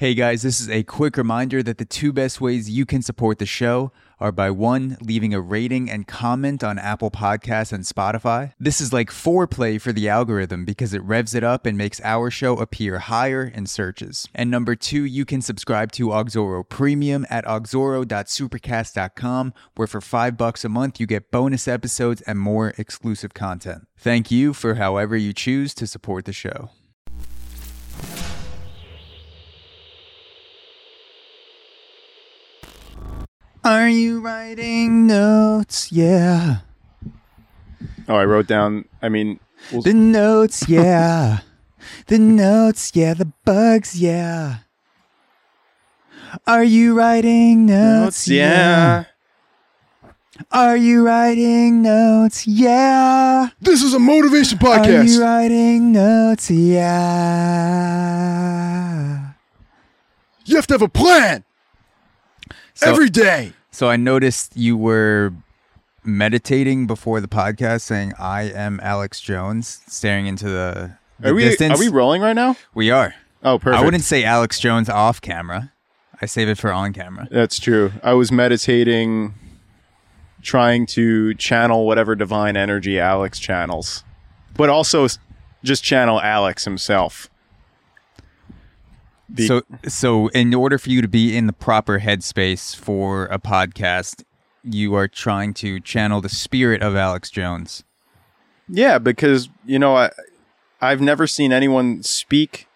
Hey guys, this is a quick reminder that the two best ways you can support the show are by one, leaving a rating and comment on Apple Podcasts and Spotify. This is like foreplay for the algorithm because it revs it up and makes our show appear higher in searches. And number two, you can subscribe to Auxoro Premium at auxoro.supercast.com, where for five bucks a month you get bonus episodes and more exclusive content. Thank you for however you choose to support the show. Are you writing notes? Yeah. Oh, I wrote down. I mean, we'll, The notes, yeah. the notes, yeah. The bugs, yeah. Are you writing notes? yeah. Are you writing notes? Yeah. This is a motivation podcast. Are you writing notes? Yeah. you have to have a plan So- every day. So I noticed you were meditating before the podcast, saying, "I am Alex Jones," staring into the, the Are we distance. are we rolling right now? We are. Oh, perfect. I wouldn't say Alex Jones off camera. I save it for on camera. That's true. I was meditating, trying to channel whatever divine energy Alex channels, but also just channel Alex himself. Be- so, so in order for you to be in the proper headspace for a podcast, you are trying to channel the spirit of Alex Jones. Yeah, because you know, I I've never seen anyone speak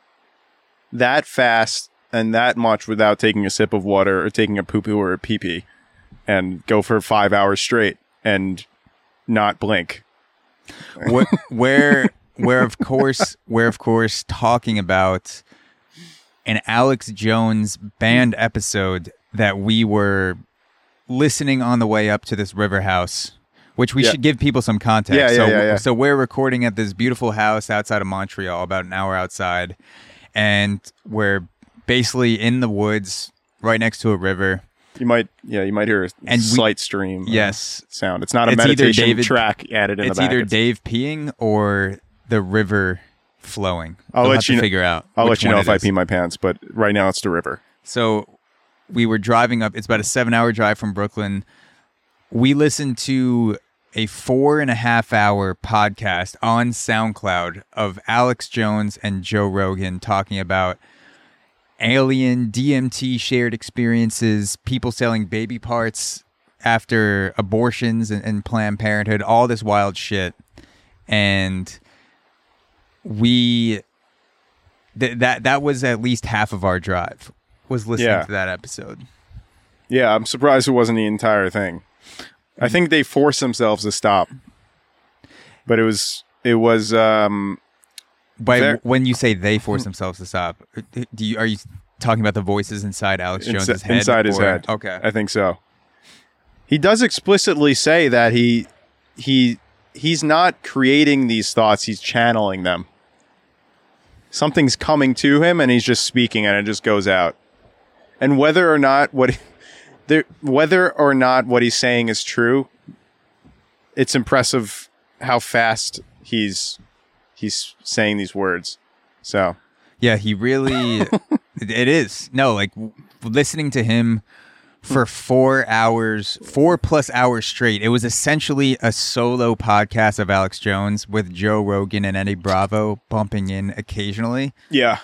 that fast and that much without taking a sip of water or taking a poo poo or a pee pee, and go for five hours straight and not blink. Wh- where, where of course, where of course, talking about an Alex Jones banned episode that we were listening on the way up to this river house. Which we Yeah. should give people some context. Yeah, yeah, so, yeah, yeah. so we're recording at this beautiful house outside of Montreal, about an hour outside, and we're basically in the woods, right next to a river. You might, yeah, you might hear a And we- slight stream. Yes, sound. It's not a It's meditation David- track added in it's either Dave peeing or the river flowing. I'll We'll let have you to kn- figure out. I'll which let you one know it if I is. pee my pants, but right now it's the river. So we were driving up. It's about a seven-hour drive from Brooklyn. We listened to a four and a half hour podcast on SoundCloud of Alex Jones and Joe Rogan talking about alien DMT shared experiences, people selling baby parts after abortions and, and Planned Parenthood, all this wild shit. And we th- that that was at least half of our drive was listening Yeah. to that episode. Yeah, I'm surprised it wasn't the entire thing. I think they forced themselves to stop, but it was it was um By Ver- when you say they force themselves to stop, do you are you talking about the voices inside Alex Jones's head? inside his head. Okay. I think so. He does explicitly say that he he he's not creating these thoughts; he's channeling them. Something's coming to him, and he's just speaking, and it just goes out. And whether or not what there, whether or not what he's saying is true, it's impressive how fast he's he's saying these words. So Yeah, he really. it- it is no like listening to him for four hours, four plus hours straight. It was essentially a solo podcast of Alex Jones with Joe Rogan and Eddie Bravo bumping in occasionally. yeah,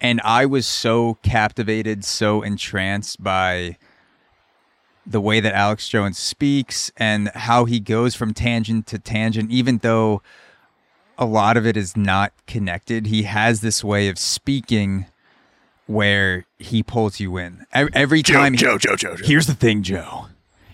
and I was so captivated, so entranced by the way that Alex Jones speaks and how he goes from tangent to tangent, even though a lot of it is not connected. He has this way of speaking where he pulls you in every, every time. he- Joe, Joe, Joe. Here's the thing, Joe.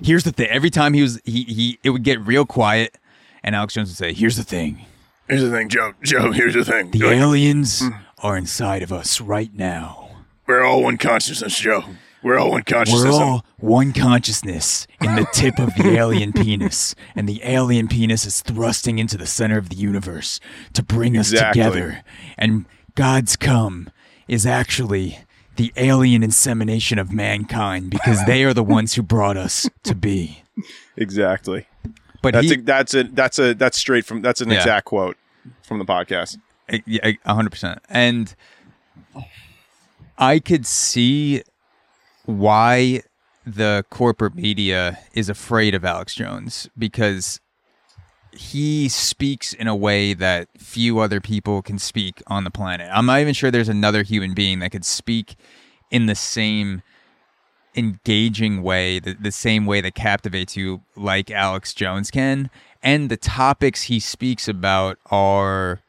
Here's the thing. Every time he was, he he, it would get real quiet, and Alex Jones would say, "Here's the thing." Here's the thing, Joe. Joe, here's the thing. The aliens mm. are inside of us right now. We're all one consciousness, Joe. We're all one consciousness. We're all one consciousness in the tip of the alien penis, and the alien penis is thrusting into the center of the universe to bring us together. And God's come is actually the alien insemination of mankind because they are the ones who brought us to be. exactly. But That's he, a, that's a that's a that's straight from that's an Yeah. exact quote from the podcast. Yeah, hundred percent. And I could see why the corporate media is afraid of Alex Jones because he speaks in a way that few other people can speak on the planet. I'm not even sure there's another human being that could speak in the same engaging way, the, the same way that captivates you like Alex Jones can. And the topics he speaks about are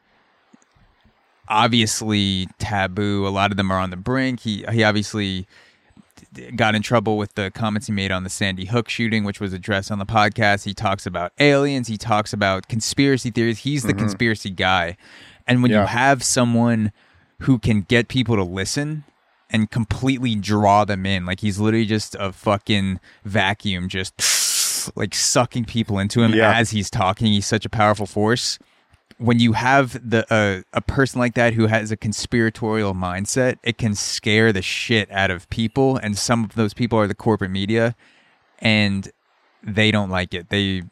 obviously taboo. A lot of them are on the brink. He he obviously got in trouble with the comments he made on the Sandy Hook shooting, which was addressed on the podcast. He talks about aliens. He talks about conspiracy theories. He's the mm-hmm. conspiracy guy. And when yeah. you have someone who can get people to listen and completely draw them in, like he's literally just a fucking vacuum, just like sucking people into him yeah. as he's talking. He's such a powerful force when you have the uh, a person like that who has a conspiratorial mindset, it can scare the shit out of people, and some of those people are the corporate media, and they don't like it. They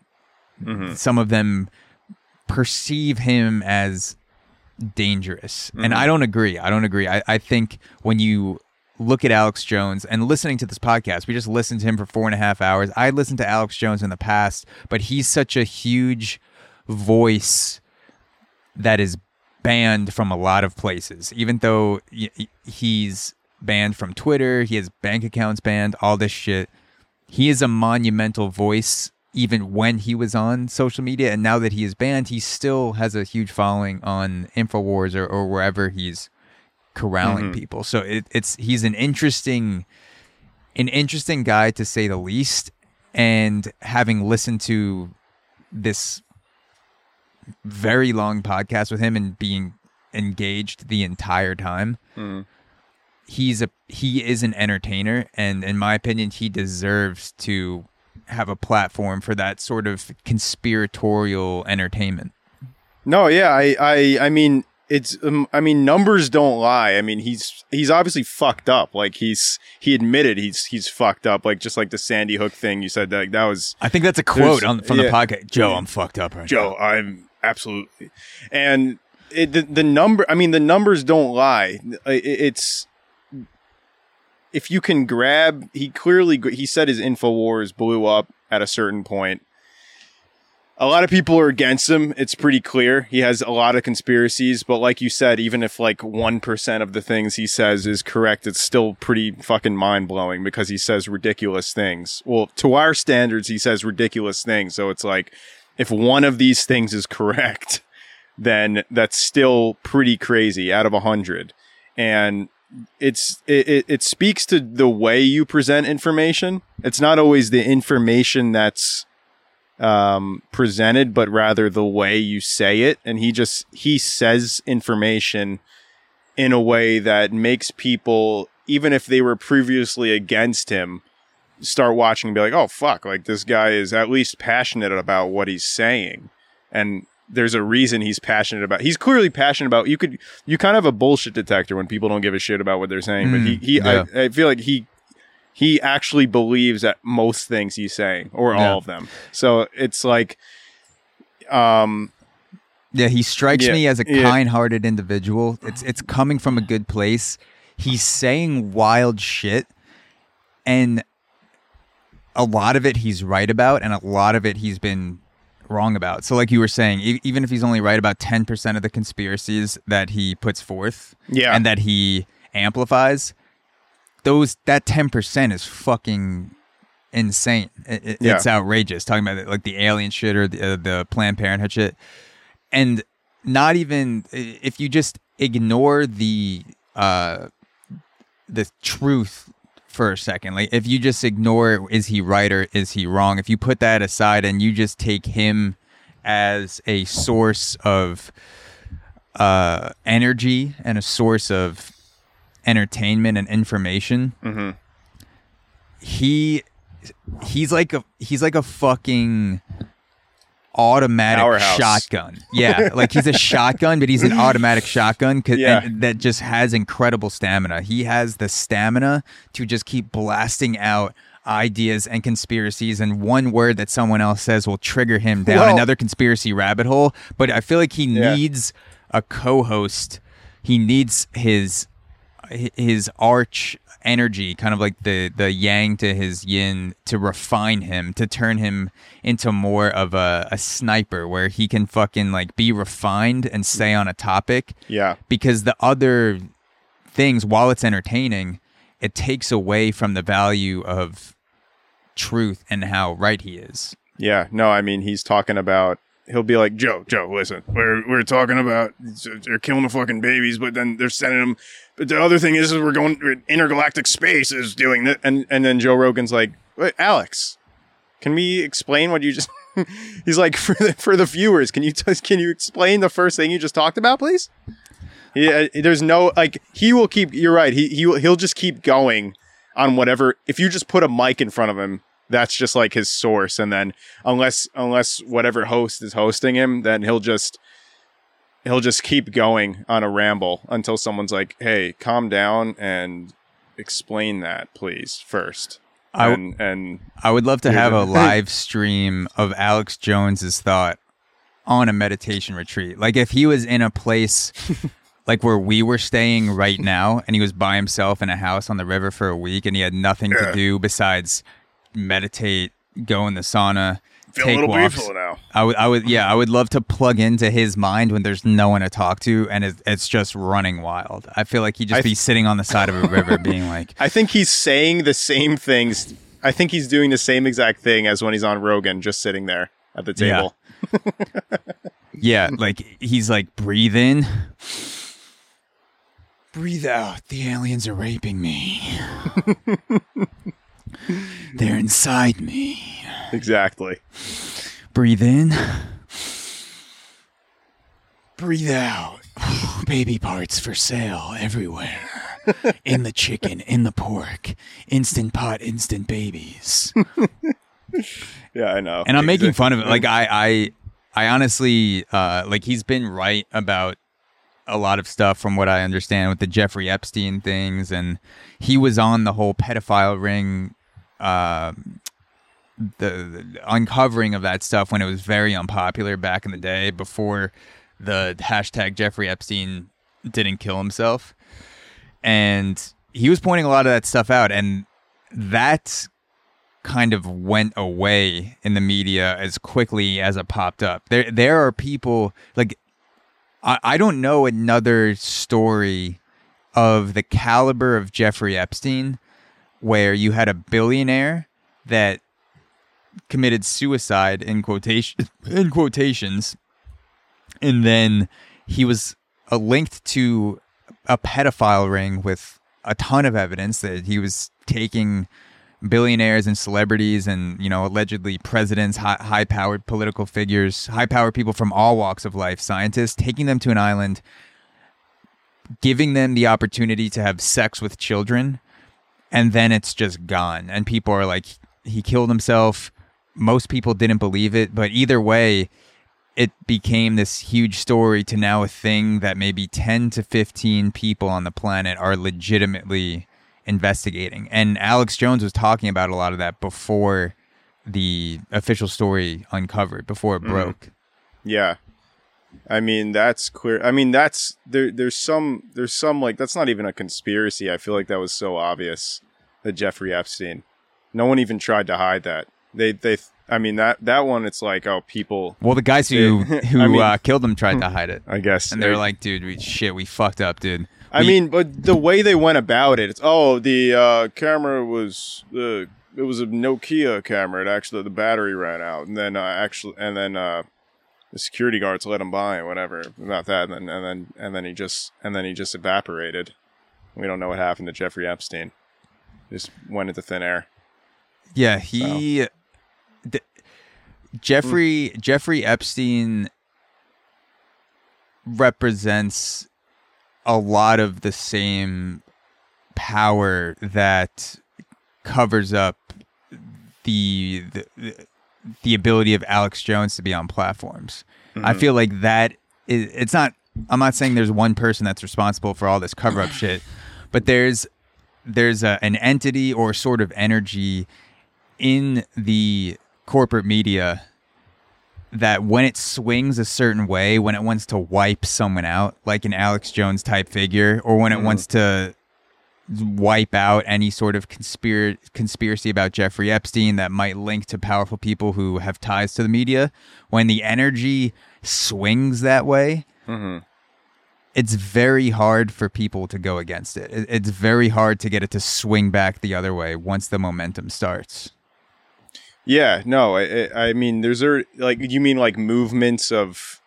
mm-hmm. some of them perceive him as dangerous, mm-hmm. and I don't agree. I don't agree. I, I think when you look at Alex Jones and listening to this podcast, we just listened to him for four and a half hours. I listened to Alex Jones in the past, but he's such a huge voice that is banned from a lot of places, even though he's banned from Twitter, he has bank accounts banned, all this shit. He is a monumental voice even when he was on social media. And now that he is banned, he still has a huge following on InfoWars or, or wherever he's corralling mm-hmm. people. So it, it's he's an interesting an interesting guy to say the least. And having listened to this very long podcast with him and being engaged the entire time. Mm. He's a he is an entertainer, and in my opinion, he deserves to have a platform for that sort of conspiratorial entertainment. No, yeah, I, I, I mean, it's, um, I mean, numbers don't lie. I mean, he's, he's obviously fucked up. Like he's, he admitted he's, he's fucked up. Like just like the Sandy Hook thing you said that that was. I think that's a quote on from yeah, the podcast. Joe, I'm fucked up right Joe, now. I'm absolutely. And it, the, the number, I mean, the numbers don't lie. It, it's, if you can grab, he clearly, he said his InfoWars blew up at a certain point. A lot of people are against him. It's pretty clear. He has a lot of conspiracies, but like you said, even if like 1% of the things he says is correct, it's still pretty fucking mind blowing because he says ridiculous things. Well, to our standards, he says ridiculous things. So it's like, if one of these things is correct, then that's still pretty crazy out of a hundred. And it's it, it speaks to the way you present information. It's not always the information that's um, presented, but rather the way you say it. And he just he says information in a way that makes people, even if they were previously against him, start watching and be like, oh fuck, like this guy is at least passionate about what he's saying. And there's a reason he's passionate about. He's clearly passionate about. You could you kind of have a bullshit detector when people don't give a shit about what they're saying. Mm, but he he yeah. I, I, feel like he he actually believes that most things he's saying or yeah. all of them. So it's like, um. Yeah, he strikes yeah, me as a kind-hearted individual. It's it's coming from a good place. He's saying wild shit, and a lot of it he's right about, and a lot of it he's been wrong about. So, like you were saying, e- even if he's only right about ten percent of the conspiracies that he puts forth, yeah. and that he amplifies, those that ten percent is fucking insane. It, it, yeah. It's outrageous. Talking about like the alien shit or the, uh, the Planned Parenthood shit, and not even if you just ignore the uh the truth for a second. Like if you just ignore is he right or is he wrong? If you put that aside and you just take him as a source of uh, energy and a source of entertainment and information, mm-hmm. he he's like a he's like a fucking automatic Powerhouse. shotgun. Yeah, like he's a shotgun, but he's an automatic shotgun yeah. that just has incredible stamina. He has the stamina to just keep blasting out ideas and conspiracies and one word that someone else says will trigger him down well, another conspiracy rabbit hole but i feel like he yeah. needs a co-host he needs his his arch energy, kind of like the the yang to his yin, to refine him, to turn him into more of a, a sniper, where he can fucking like be refined and stay on a topic. Yeah. Because the other things, while it's entertaining, it takes away from the value of truth and how right he is. Yeah, no, I mean he's talking about. He'll be like Joe, Joe, listen, we're we're talking about they're killing the fucking babies, but then they're sending them. The other thing is, is we're going intergalactic space is doing that, and and then Joe Rogan's like, Wait, Alex, can we explain what you just? he's like for the for the viewers, can you just can you explain the first thing you just talked about, please? Yeah, uh, there's no like he will keep. You're right. He he will, he'll just keep going on whatever. If you just put a mic in front of him, that's just like his source and then unless unless whatever host is hosting him then he'll just he'll just keep going on a ramble until someone's like hey calm down and explain that please first I- and and I would love to have a live stream of Alex Jones's thought on a meditation retreat. Like if he was in a place like where we were staying right now and he was by himself in a house on the river for a week and he had nothing Yeah. to do besides meditate, go in the sauna, feel take a little walks. now I would, I would, yeah, I would love to plug into his mind when there's no one to talk to and it, it's just running wild. I feel like he'd just I be sitting on the side of a river, being like, i think he's saying the same things i think he's doing the same exact thing as when he's on rogan just sitting there at the Yeah. table yeah, like he's like, breathe in, breathe out. The aliens are raping me. They're inside me. Exactly Breathe in, breathe out. Baby parts for sale everywhere. In the chicken, in the pork, instant pot, instant babies. yeah i know and I'm making fun of it. Like I, I, I honestly, uh, like he's been right about a lot of stuff from what I understand with the Jeffrey Epstein things, and he was on the whole pedophile ring, uh, the, the uncovering of that stuff when it was very unpopular back in the day before the hashtag Jeffrey Epstein didn't kill himself, and he was pointing a lot of that stuff out, and that kind of went away in the media as quickly as it popped up. There there are people like I, I don't know another story of the caliber of Jeffrey Epstein where you had a billionaire that committed suicide in quotation in quotations and then he was uh, linked to a pedophile ring with a ton of evidence that he was taking billionaires and celebrities and you know allegedly presidents high, powered political figures high powered people from all walks of life scientists taking them to an island giving them the opportunity to have sex with children and then it's just gone. And people are like he killed himself most people didn't believe it but either way it became this huge story to now a thing that maybe 10 to 15 people on the planet are legitimately investigating. And Alex Jones was talking about a lot of that before the official story uncovered, before it mm-hmm. broke. Yeah. I mean, that's clear. I mean, that's there there's some there's some like that's not even a conspiracy. I feel like that was so obvious that Jeffrey Epstein. No one even tried to hide that. They they I mean that that one it's like oh people Well, the guys who Yeah. who I mean- uh, killed them tried to hide it, I guess and they were like, "Dude, we, shit, we fucked up, dude." I We- mean, but the way they went about it, it's oh the uh, camera was uh, it was a Nokia camera. It actually the battery ran out, and then uh, actually and then uh, the security guards let him by, whatever about that, and then and then and then he just and then he just evaporated. We don't know what happened to Jeffrey Epstein. Just went into thin air. Yeah, he th- Jeffrey Jeffrey Epstein represents a lot of the same power that covers up the the, the ability of Alex Jones to be on platforms. I mm-hmm. feel like that is it's not I'm not saying there's one person that's responsible for all this cover up shit, but there's there's a, an entity or sort of energy in the corporate media that when it swings a certain way, when it wants to wipe someone out, like an Alex Jones type figure, or when it mm-hmm. wants to wipe out any sort of conspir- conspiracy about Jeffrey Epstein that might link to powerful people who have ties to the media. When the energy swings that way, mm-hmm. it's very hard for people to go against. It- It's very hard to get it to swing back the other way once the momentum starts. Yeah, no, I, I mean, there's a like you mean like movements of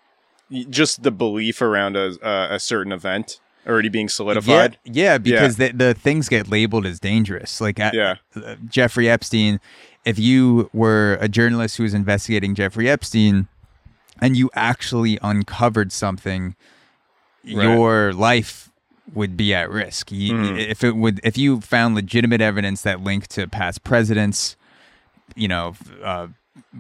just the belief around a a, certain event already being solidified. Yeah, yeah because The, the things get labeled as dangerous. Like Yeah. uh, Jeffrey Epstein, if you were a journalist who was investigating Jeffrey Epstein and you actually uncovered something, your life would be at risk. You- Mm-hmm. If it would, if you found legitimate evidence that linked to past presidents, you know, uh,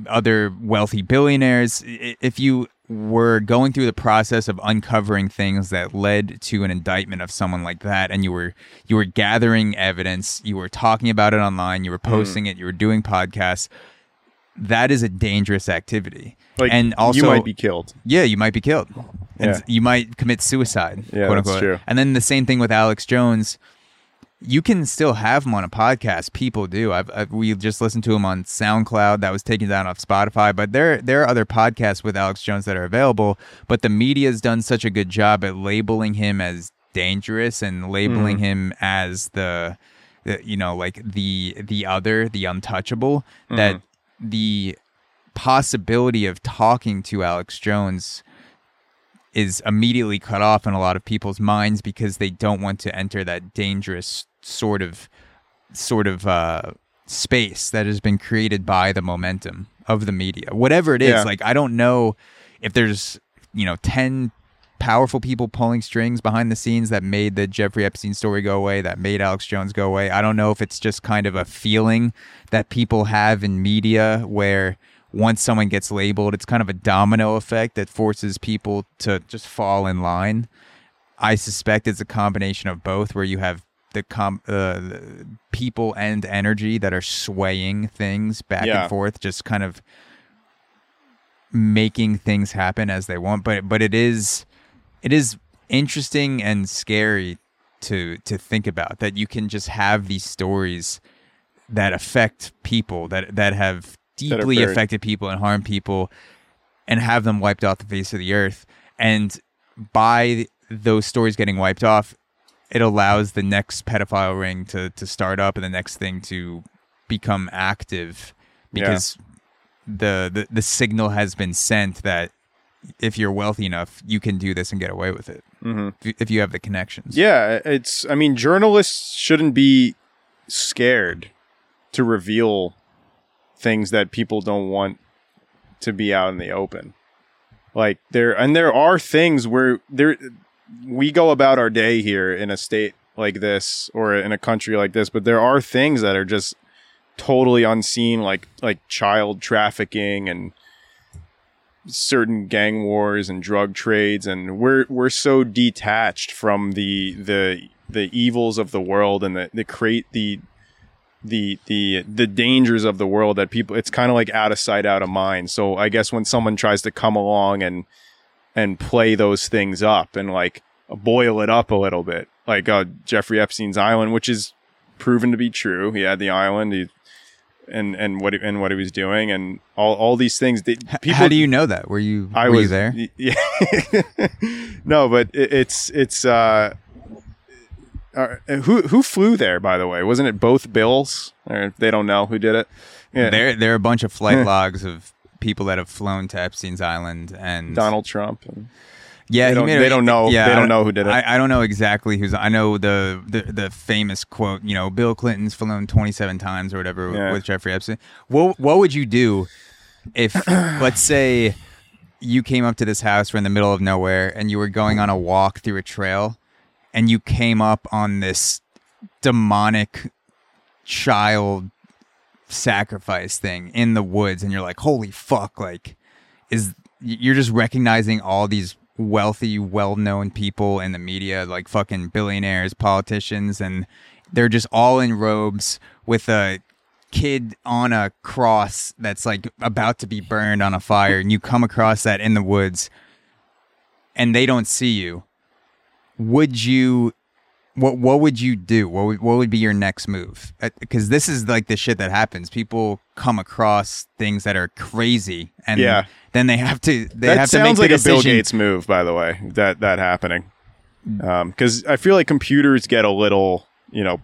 other wealthy billionaires, if you were going through the process of uncovering things that led to an indictment of someone like that and you were you were gathering evidence you were talking about it online you were posting it you were doing podcasts that is a dangerous activity Like, and also you might be killed. yeah, you might be killed. And Yeah. you might commit suicide. Yeah, quote that's unquote. true. And then the same thing with Alex Jones. You can still have him on a podcast. People do. I've, I've we just listened to him on SoundCloud. That was taken down off Spotify. But there there are other podcasts with Alex Jones that are available. But the media's done such a good job at labeling him as dangerous and labeling Mm-hmm. him as the, the you know like the the other the untouchable that Mm-hmm. the possibility of talking to Alex Jones is immediately cut off in a lot of people's minds because they don't want to enter that dangerous sort of sort of uh, space that has been created by the momentum of the media. Whatever it is, Yeah. like I don't know if there's you know ten powerful people pulling strings behind the scenes that made the Jeffrey Epstein story go away, that made Alex Jones go away. I don't know if it's just kind of a feeling that people have in media where once someone gets labeled, it's kind of a domino effect that forces people to just fall in line. I suspect it's a combination of both, where you have the com- uh, the people and energy that are swaying things back Yeah. and forth, just kind of making things happen as they want. But but it is it is interesting and scary to to think about that you can just have these stories that affect people that that have deeply very- affected people and harmed people and have them wiped off the face of the earth and by those stories getting wiped off it allows the next pedophile ring to to start up and the next thing to become active Yeah. because the, the the signal has been sent that if you're wealthy enough you can do this and get away with it Mm-hmm. if you have the connections Yeah, it's. I mean, journalists shouldn't be scared to reveal things that people don't want to be out in the open. Like there, and there are things where there we go about our day here in a state like this or in a country like this, but there are things that are just totally unseen, like like child trafficking and certain gang wars and drug trades. And we're we're so detached from the the the evils of the world and the the create the the the the dangers of the world that people it's kind of like out of sight out of mind. So i guess when someone tries to come along and and play those things up and like boil it up a little bit like uh jeffrey epstein's island which is proven to be true he had the island he, and and what he, and what he was doing and all all these things they, people how do you know that were you I were was you there Yeah. no, but it, it's it's uh, uh, who who flew there by the way? Wasn't it both Bills? Or they don't know who did it. Yeah. there there are a bunch of flight logs of people that have flown to Epstein's island and Donald Trump. And Yeah, They don't- a- they don't know- they don't know who did it. I, I don't know exactly who's. I know the, the the famous quote. You know, Bill Clinton's flown twenty seven times or whatever Yeah. with Jeffrey Epstein. What what would you do if, let's say, you came up to this house, we're in the middle of nowhere, and you were going on a walk through a trail, and you came up on this demonic child sacrifice thing in the woods and you're like holy fuck like is you're just recognizing all these wealthy well-known people in the media like fucking billionaires politicians and they're just all in robes with a kid on a cross that's like about to be burned on a fire and you come across that in the woods and they don't see you. Would you what what would you do? What would, what would be your next move? Uh, because this is like the shit that happens. People come across things that are crazy, and Yeah. then they have to they that have to make sounds like a. Bill Gates move, by the way. That that happening, mm. um, because I feel like computers get a little, you know,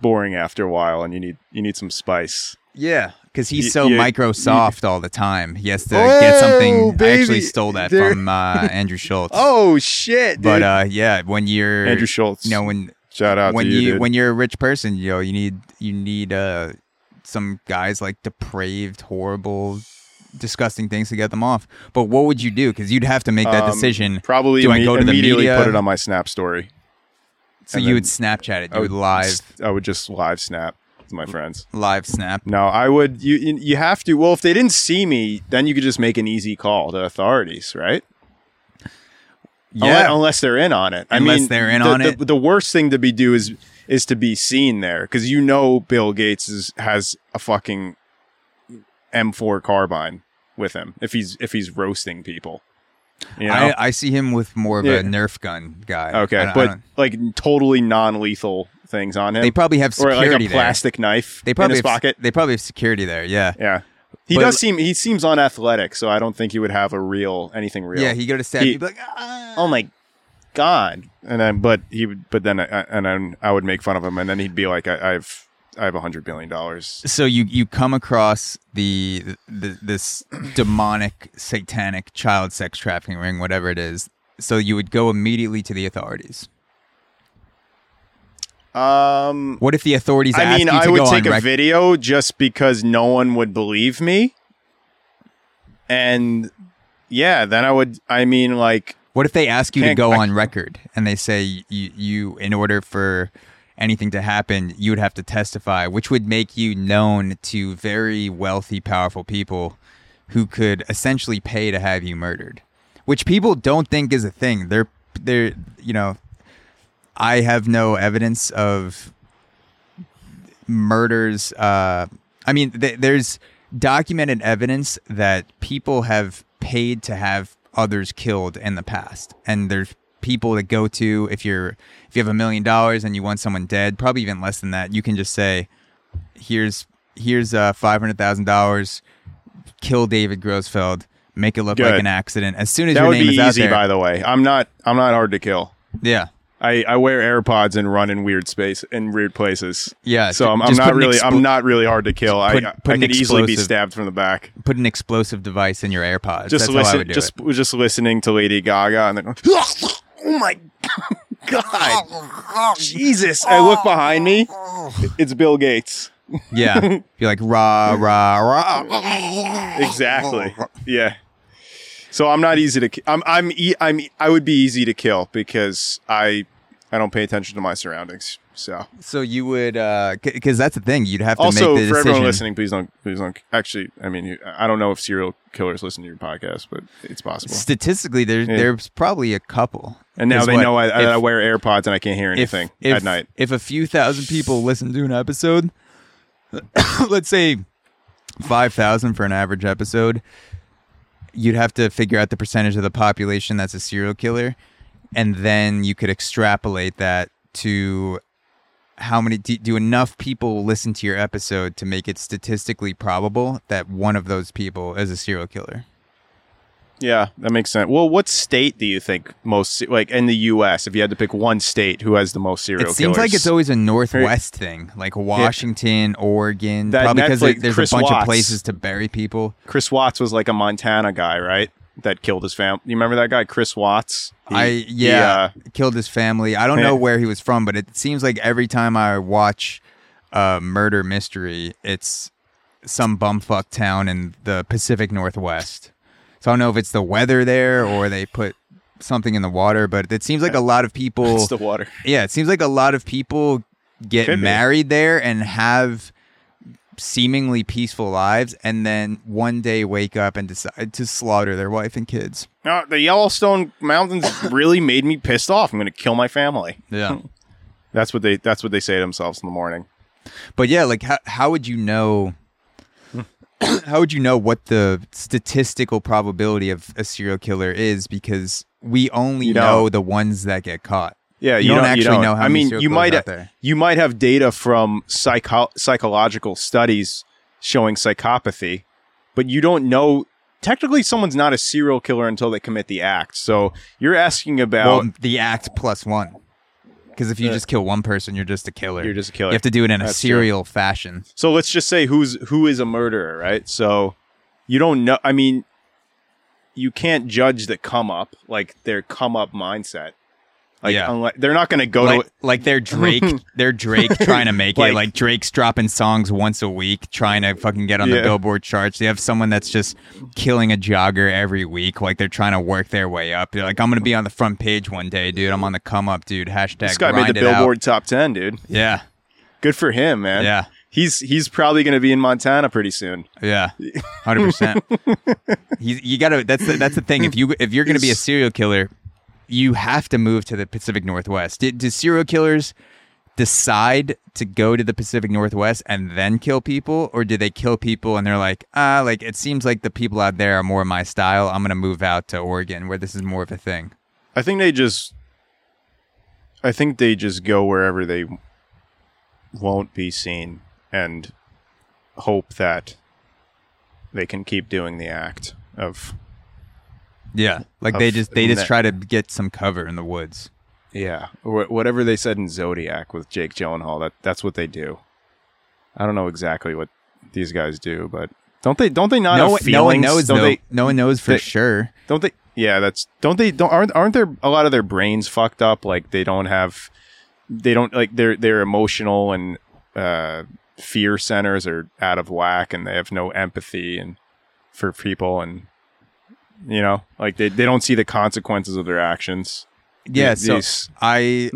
boring after a while, and you need you need some spice. Yeah, because he's so you- Microsoft all the time. He has to get something. Oh, I actually stole that There- from uh, Andrew Schulz. Oh shit, dude. but uh, yeah, when you're Andrew Schulz. you know when shout out when to you, you, dude. when you're a rich person, you know you need you need uh some guys like depraved, horrible, disgusting things to get them off. But what would you do? Because you'd have to make that Um, decision. Probably do I go to the media? put it on my Snap story. So and you then would Snapchat it. I You would live I would just live snap to my friends. live snap. No, I would. You you have to. Well, if they didn't see me, then you could just make an easy call to authorities, right? Unless, unless they're in on it. I Unless mean, they're in the, on the, it. The worst thing to be do is is to be seen there because you know Bill Gates is, has a fucking M4 carbine with him if he's if he's roasting people. You know? I, I see him with more of Yeah. a Nerf gun guy. okay, I don't- I but like totally non-lethal things on him, they probably have or security like a there. plastic knife They probably in his have, pocket. They probably have security there. Yeah. Yeah. He But- does seem he seems unathletic, so I don't think he would have a real anything real. Yeah. He go to stab. He- He'd be like, ah. oh my god. And then but he would but then I, and then I would make fun of him and then he'd be like I, I've I have a hundred billion dollars. so you you come across the, the this demonic satanic child sex trafficking ring whatever it is so you would go immediately to the authorities Um what if the authorities I mean you to I would take a rec- video just because no one would believe me. And yeah, then I would I mean like what if they ask you to go I- on record and they say you, you in order for anything to happen you would have to testify which would make you known to very wealthy powerful people who could essentially pay to have you murdered which people don't think is a thing they're they're you know i have no evidence of murders uh i mean th- there's documented evidence that people have paid to have others killed in the past. And there's people that go to if you're if you have a million dollars and you want someone dead probably even less than that you can just say here's here's uh $500000 kill david grossfeld make it look like an accident. As soon as that your would name be is out easy there by the way. I'm not I'm not hard to kill. yeah I, I wear AirPods and run in weird space in weird places. yeah So I'm, I'm not really explo- I'm not really hard to kill. put- I put I could easily be stabbed from the back. put an explosive device in your AirPods. Just That's listen just it. just listening to Lady Gaga and then oh my god Jesus I look behind me it's Bill Gates Yeah, you're like rah rah rah. exactly yeah so I'm not easy to I'm I'm e- I'm I would be easy to kill because I I don't pay attention to my surroundings so So you would, uh, because that's the thing. You'd have to also make the for decision. everyone listening please don't please don't actually I mean I don't know if serial killers listen to your podcast but it's possible Statistically, there's Yeah. there's probably a couple. and now they what, know I, if- I wear AirPods and I can't hear if, anything if, at night If a few thousand people listen to an episode, let's say five thousand for an average episode, you'd have to figure out the percentage of the population that's a serial killer, and then you could extrapolate that to how many do, do enough people listen to your episode to make it statistically probable that one of those people is a serial killer Yeah, that makes sense. Well, what state do you think most like in the U.S. If you had to pick one state who has the most serial killers? it seems killers? like it's always a northwest thing like washington oregon That probably because Netflix- there's Chris a bunch Watts. of places to bury people Chris Watts was like a Montana guy, right? That killed his family. You remember that guy, Chris Watts? He- I he, yeah uh, killed his family. I don't know where he was from, but it seems like every time I watch a murder mystery, it's some bumfuck town in the Pacific Northwest. So I don't know if it's the weather there or they put something in the water, but it seems like a lot of people. it's the water. yeah, it seems like a lot of people get Could be. married there and have seemingly peaceful lives, and then one day wake up and decide to slaughter their wife and kids. No, the Yellowstone Mountains really made me pissed off. I'm going to kill my family. Yeah. That's what they. That's what they say to themselves in the morning. But yeah, like how how would you know? how would you know what the statistical probability of a serial killer is? Because we only You know don't. the ones that get caught. Yeah, You don't actually know how I mean, you might out there. you might have data from psycho- psychological studies showing psychopathy, but you don't know. Technically, someone's not a serial killer until they commit the act. So you're asking about well, the act plus one. Because if you Uh, just kill one person, you're just a killer. you're just a killer. You have to do it in a That's true. serial fashion. So let's just say who's who is a murderer, right? So you don't know. I mean, you can't judge the come up like their come up mindset. Like Yeah. unless, they're not going to go like, to. like they're Drake, they're Drake trying to make Like- it. Like Drake's dropping songs once a week, trying to fucking get on the Billboard charts. They have someone that's just killing a jogger every week, like they're trying to work their way up. They're like, I'm gonna be on the front page one day, dude. I'm on the come up, dude. Hashtag This guy made the it out. Billboard top ten, dude. Yeah, Good for him, man. yeah, He's he's probably going to be in Montana pretty soon. yeah, hundred percent. You you gotta. That's the, that's the thing. If you if you're gonna be a serial killer, you have to move to the Pacific Northwest. Do, do serial killers decide to go to the Pacific Northwest and then kill people, or do they kill people and they're like, ah, like it seems like the people out there are more my style. I'm gonna move out to Oregon where this is more of a thing. I think they just. I think they just go wherever they won't be seen and hope that they can keep doing the act of Yeah, like they just they just net- try to get some cover in the woods. Yeah, Wh- whatever they said in Zodiac with Jake Gyllenhaal, that that's what they do. I don't know exactly what these guys do, but don't they? Don't they not No, have one- feelings? no one knows Don't though. they? no one knows for they- sure. Don't they? Yeah, that's. Don't they? Don't aren't aren't there a lot of their brains fucked up? Like they don't have. They don't like their their emotional and uh, fear centers are out of whack, and they have no empathy and for people, and you know, like they they don't see the consequences of their actions. Yeah, These- so these- I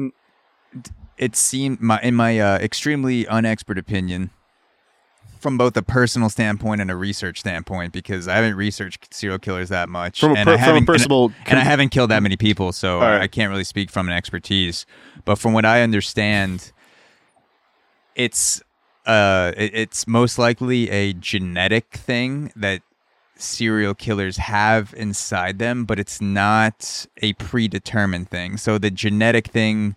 it seemed my in my uh, extremely unexpert opinion from both a personal standpoint and a research standpoint because I haven't researched serial killers that much From a and per- I from a haven't- and- personal- and, I haven't killed that many people so right. I can't really speak from an expertise but from what I understand it's uh it- it's most likely a genetic thing that serial killers have inside them, but it's not a predetermined thing. So the genetic thing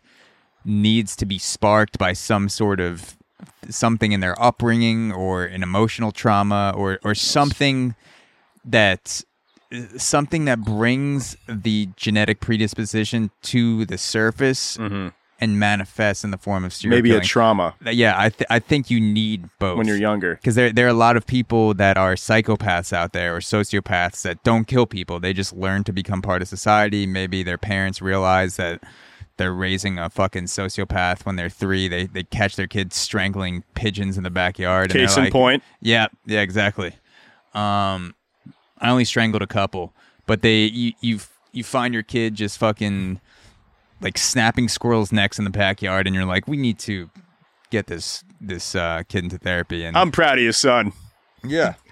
needs to be sparked by some sort of something in their upbringing or an emotional trauma or or something that something that brings the genetic predisposition to the surface mm-hmm. And manifests in the form of serial maybe a trauma yeah, I th- I think you need both when you're younger. because there there are a lot of people that are psychopaths out there or sociopaths that don't kill people. They just learn to become part of society. Maybe their parents realize that they're raising a fucking sociopath when they're three. They they catch their kids strangling pigeons in the backyard. and Case in like, point. Yeah, yeah, exactly. Um, I only strangled a couple, but they you you you find your kid just fucking like snapping squirrels' necks in the backyard, and you're like, we need to get this this uh, kid into therapy. And I'm proud of you, son. yeah.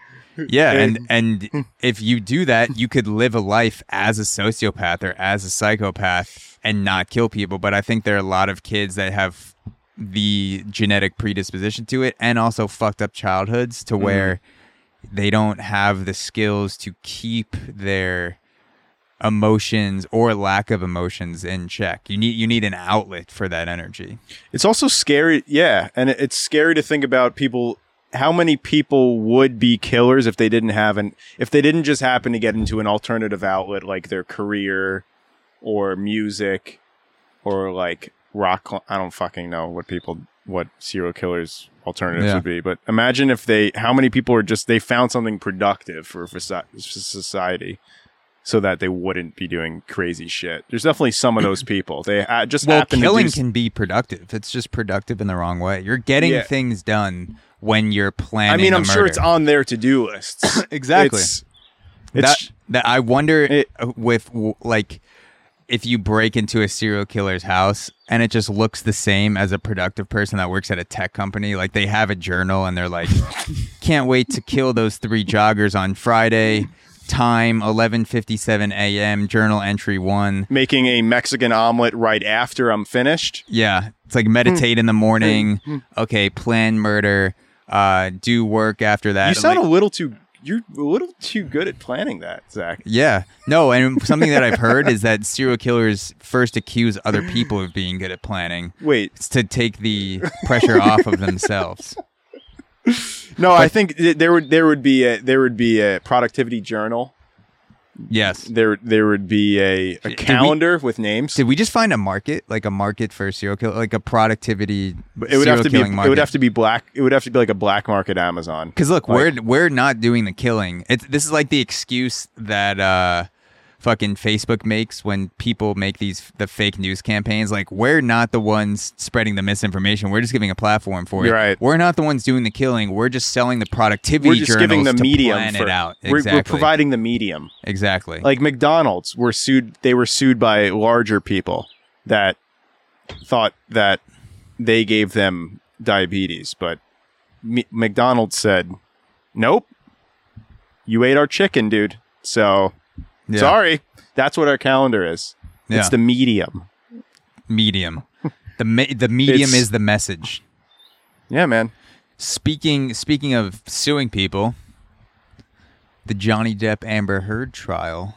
Yeah, and and if you do that, you could live a life as a sociopath or as a psychopath and not kill people. But I think there are a lot of kids that have the genetic predisposition to it and also fucked up childhoods to where they don't have the skills to keep their emotions or lack of emotions in check. You need you need an outlet for that energy. It's also scary, yeah, and it's scary to think about people. How many people would be killers if they didn't have an if they didn't just happen to get into an alternative outlet like their career or music or like rock? I don't fucking know what people what serial killers alternatives Yeah. would be, but imagine if they how many people are just they found something productive for, for for society. So that they wouldn't be doing crazy shit. There's definitely some of those people. They uh, just Well, happen killing to do can be productive. It's just productive in the wrong way. You're getting Yeah. things done when you're planning. I mean, I'm sure it's on their to-do lists. Exactly. It's, that, it's that I wonder It- with like if you break into a serial killer's house and it just looks the same as a productive person that works at a tech company like they have a journal and they're like can't wait to kill those three joggers on Friday time 11:57 a.m. journal entry 1 making a Mexican omelet right after I'm finished. yeah it's like meditate in the morning okay plan murder uh do work after that You sound Like- a little too you're a little too good at planning that, Zach. Yeah. No, and something that I've heard is that serial killers first accuse other people of being good at planning. Wait, It's to take the pressure off of themselves. no, I think there would there would be a there would be a productivity journal. Yes. There there would be a, a we- calendar with names. Did we just find a market, like a market for serial kill, like a productivity? But it would have to be killing it would have to be black. It would have to be like a black market Amazon. Because look, Like- we're we're not doing the killing. It's this is like the excuse that uh, fucking Facebook makes when people make these the fake news campaigns. Like we're not the ones spreading the misinformation. We're just giving a platform for it. Right. We're not the ones doing the killing. We're just selling the productivity. We're just giving the medium for it out. We're, Exactly. we're providing the medium. exactly. Like McDonald's were sued. They were sued by larger people that thought that they gave them diabetes, but M- McDonald's said, "Nope, you ate our chicken, dude." So Yeah. sorry, that's what our calendar is. Yeah. It's the medium. medium. The me- the medium is the message. Yeah, man. Speaking speaking of suing people, the Johnny Depp Amber Heard trial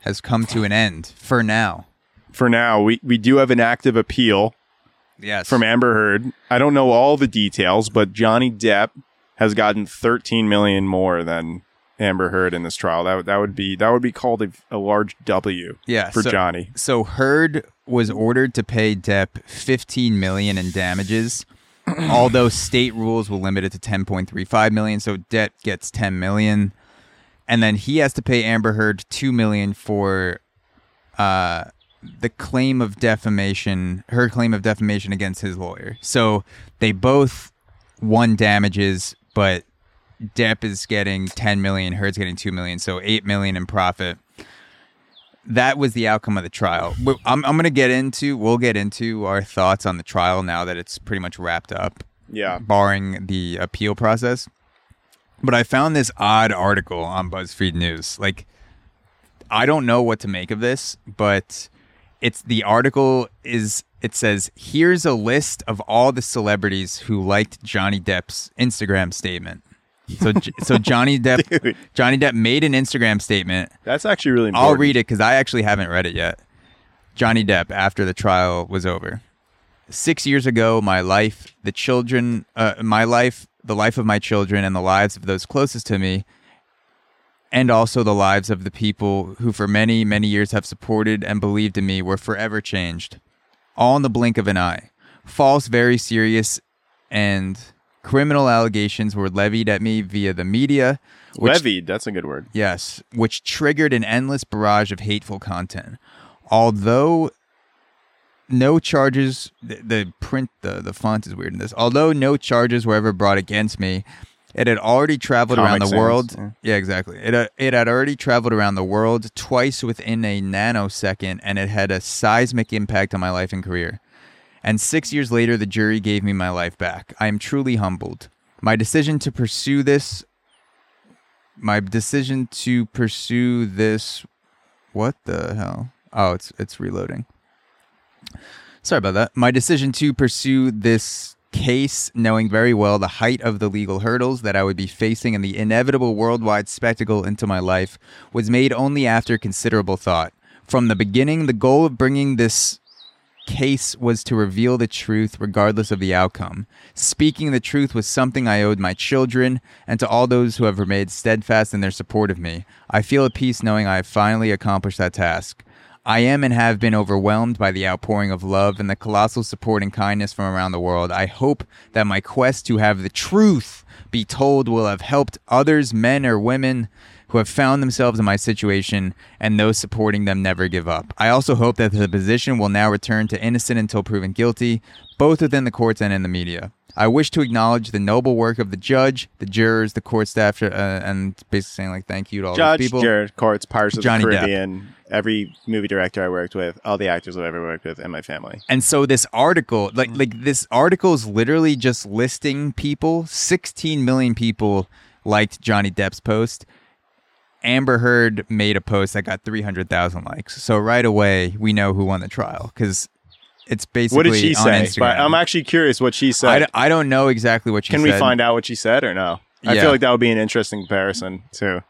has come to an end for now. For now, we we do have an active appeal Yes. from Amber Heard. I don't know all the details, but Johnny Depp has gotten 13 million more than Amber Heard in this trial. That would- that would be that would be called a, a large W yeah, for so, Johnny. So Heard was ordered to pay Depp 15 million in damages. although state rules will limit it to 10.35 million, so Depp gets 10 million. And then he has to pay Amber Heard 2 million for uh the claim of defamation, her claim of defamation against his lawyer. So they both won damages, but Depp is getting 10 million, Heard's getting 2 million, so 8 million in profit. That was the outcome of the trial. I'm, I'm going to get into, we'll get into our thoughts on the trial now that it's pretty much wrapped up, Yeah. barring the appeal process. But I found this odd article on BuzzFeed News. Like, I don't know what to make of this, but it's the article is it says here's a list of all the celebrities who liked Johnny Depp's Instagram statement. So so Johnny Depp Dude. Johnny Depp made an Instagram statement. That's actually really important. I'll read it cuz I actually haven't read it yet. Johnny Depp after the trial was over. 6 years ago my life, the children uh, my life, the life of my children and the lives of those closest to me and also the lives of the people who for many, many years have supported and believed in me were forever changed. All in the blink of an eye. False, very serious, and criminal allegations were levied at me via the media. Which, Levied, that's a good word. Yes, which triggered an endless barrage of hateful content. Although no charges, the, the print, the, the font is weird in this. Although no charges were ever brought against me, it had already traveled around the Sans, world. yeah. Yeah, exactly. It, uh, it had already traveled around the world twice within a nanosecond, and it had a seismic impact on my life and career. And six years later, the jury gave me my life back. I am truly humbled. My decision to pursue this, my decision to pursue this, what the hell? Oh, it's it's reloading. Sorry about that. My decision to pursue this case, knowing very well the height of the legal hurdles that I would be facing and the inevitable worldwide spectacle into my life, was made only after considerable thought. From the beginning, the goal of bringing this case was to reveal the truth regardless of the outcome. Speaking the truth was something I owed my children and to all those who have remained steadfast in their support of me. I feel at peace knowing I have finally accomplished that task. I am and have been overwhelmed by the outpouring of love and the colossal support and kindness from around the world. I hope that my quest to have the truth be told will have helped others, men or women, who have found themselves in my situation and those supporting them never give up. I also hope that the position will now return to innocent until proven guilty, both within the courts and in the media. I wish to acknowledge the noble work of the judge, the jurors, the court staff, uh, and basically saying like thank you to all Judge, those people. Jared, Courts, Pirates of Johnny the Depp. Caribbean, every movie director I worked with, all the actors I've ever worked with, and my family. And so this article, like like this article is literally just listing people. 16 million people liked Johnny Depp's post. Amber Heard made a post that got 300,000 likes. So right away, we know who won the trial because it's basically What did she on say? Instagram. But I'm actually curious what she said. I, d- I don't know exactly what she said. Can said. we find out what she said or no? I Yeah. feel like that would be an interesting comparison too.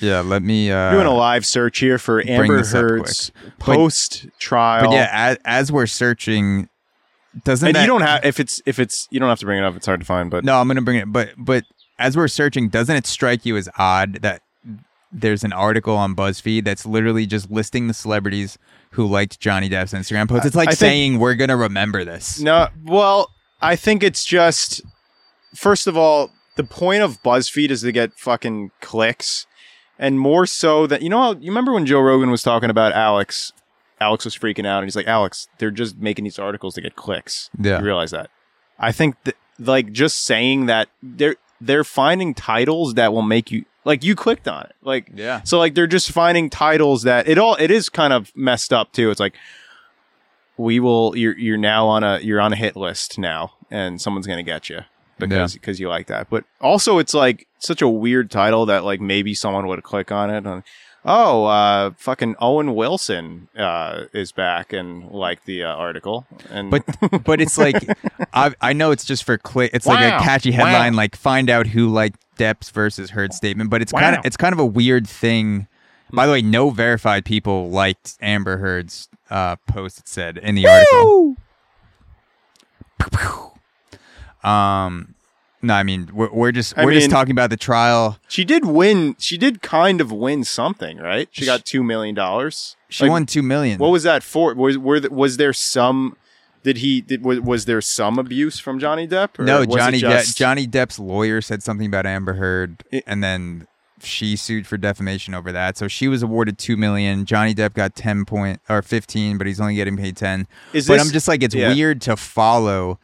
Yeah, let me uh, Doing a live search here for Amber Heard's post trial. But yeah, as, as we're searching, doesn't and that, you don't have if it's if it's you don't have to bring it up. It's hard to find, but No, I'm gonna bring it. But but as we're searching, doesn't it strike you as odd that there's an article on BuzzFeed that's literally just listing the celebrities who liked Johnny Depp's Instagram posts. It's like I think- saying we're gonna remember this. No, well, I think it's just first of all, the point of BuzzFeed is to get fucking clicks, and more so that you know. You remember when Joe Rogan was talking about Alex? Alex was freaking out, and he's like, "Alex, they're just making these articles to get clicks." Yeah. you realize that? I think that like just saying that they're they're finding titles that will make you like you clicked on it, like Yeah. so like they're just finding titles that it all it is kind of messed up too. It's like we will you're you're now on a you're on a hit list now and someone's to get you because because you like that. But also it's like such a weird title that like maybe someone would click on it and oh uh fucking Owen Wilson uh is back and like the uh, article and But but it's like I I know it's just for click. It's like a catchy Wow. headline, like find out who like Depp's versus Heard statement. But it's kind of it's kind of a weird thing. By the way, no verified people liked Amber Heard's uh, post. It said in the article. Um, no, I mean we're, we're just I we're just mean- talking about the trial. she did win she did kind of win something, right? She got 2 million dollars. She won two million. What was that for? Was were th- was there some? Did he? Did was, was there some abuse from Johnny Depp? or no, Johnny just- Depp, Johnny Depp's lawyer said something about Amber Heard, It- and then she sued for defamation over that. So she was awarded two million. Johnny Depp got ten point or fifteen, but he's only getting paid ten. Is but this- I'm just like it's yeah. weird to follow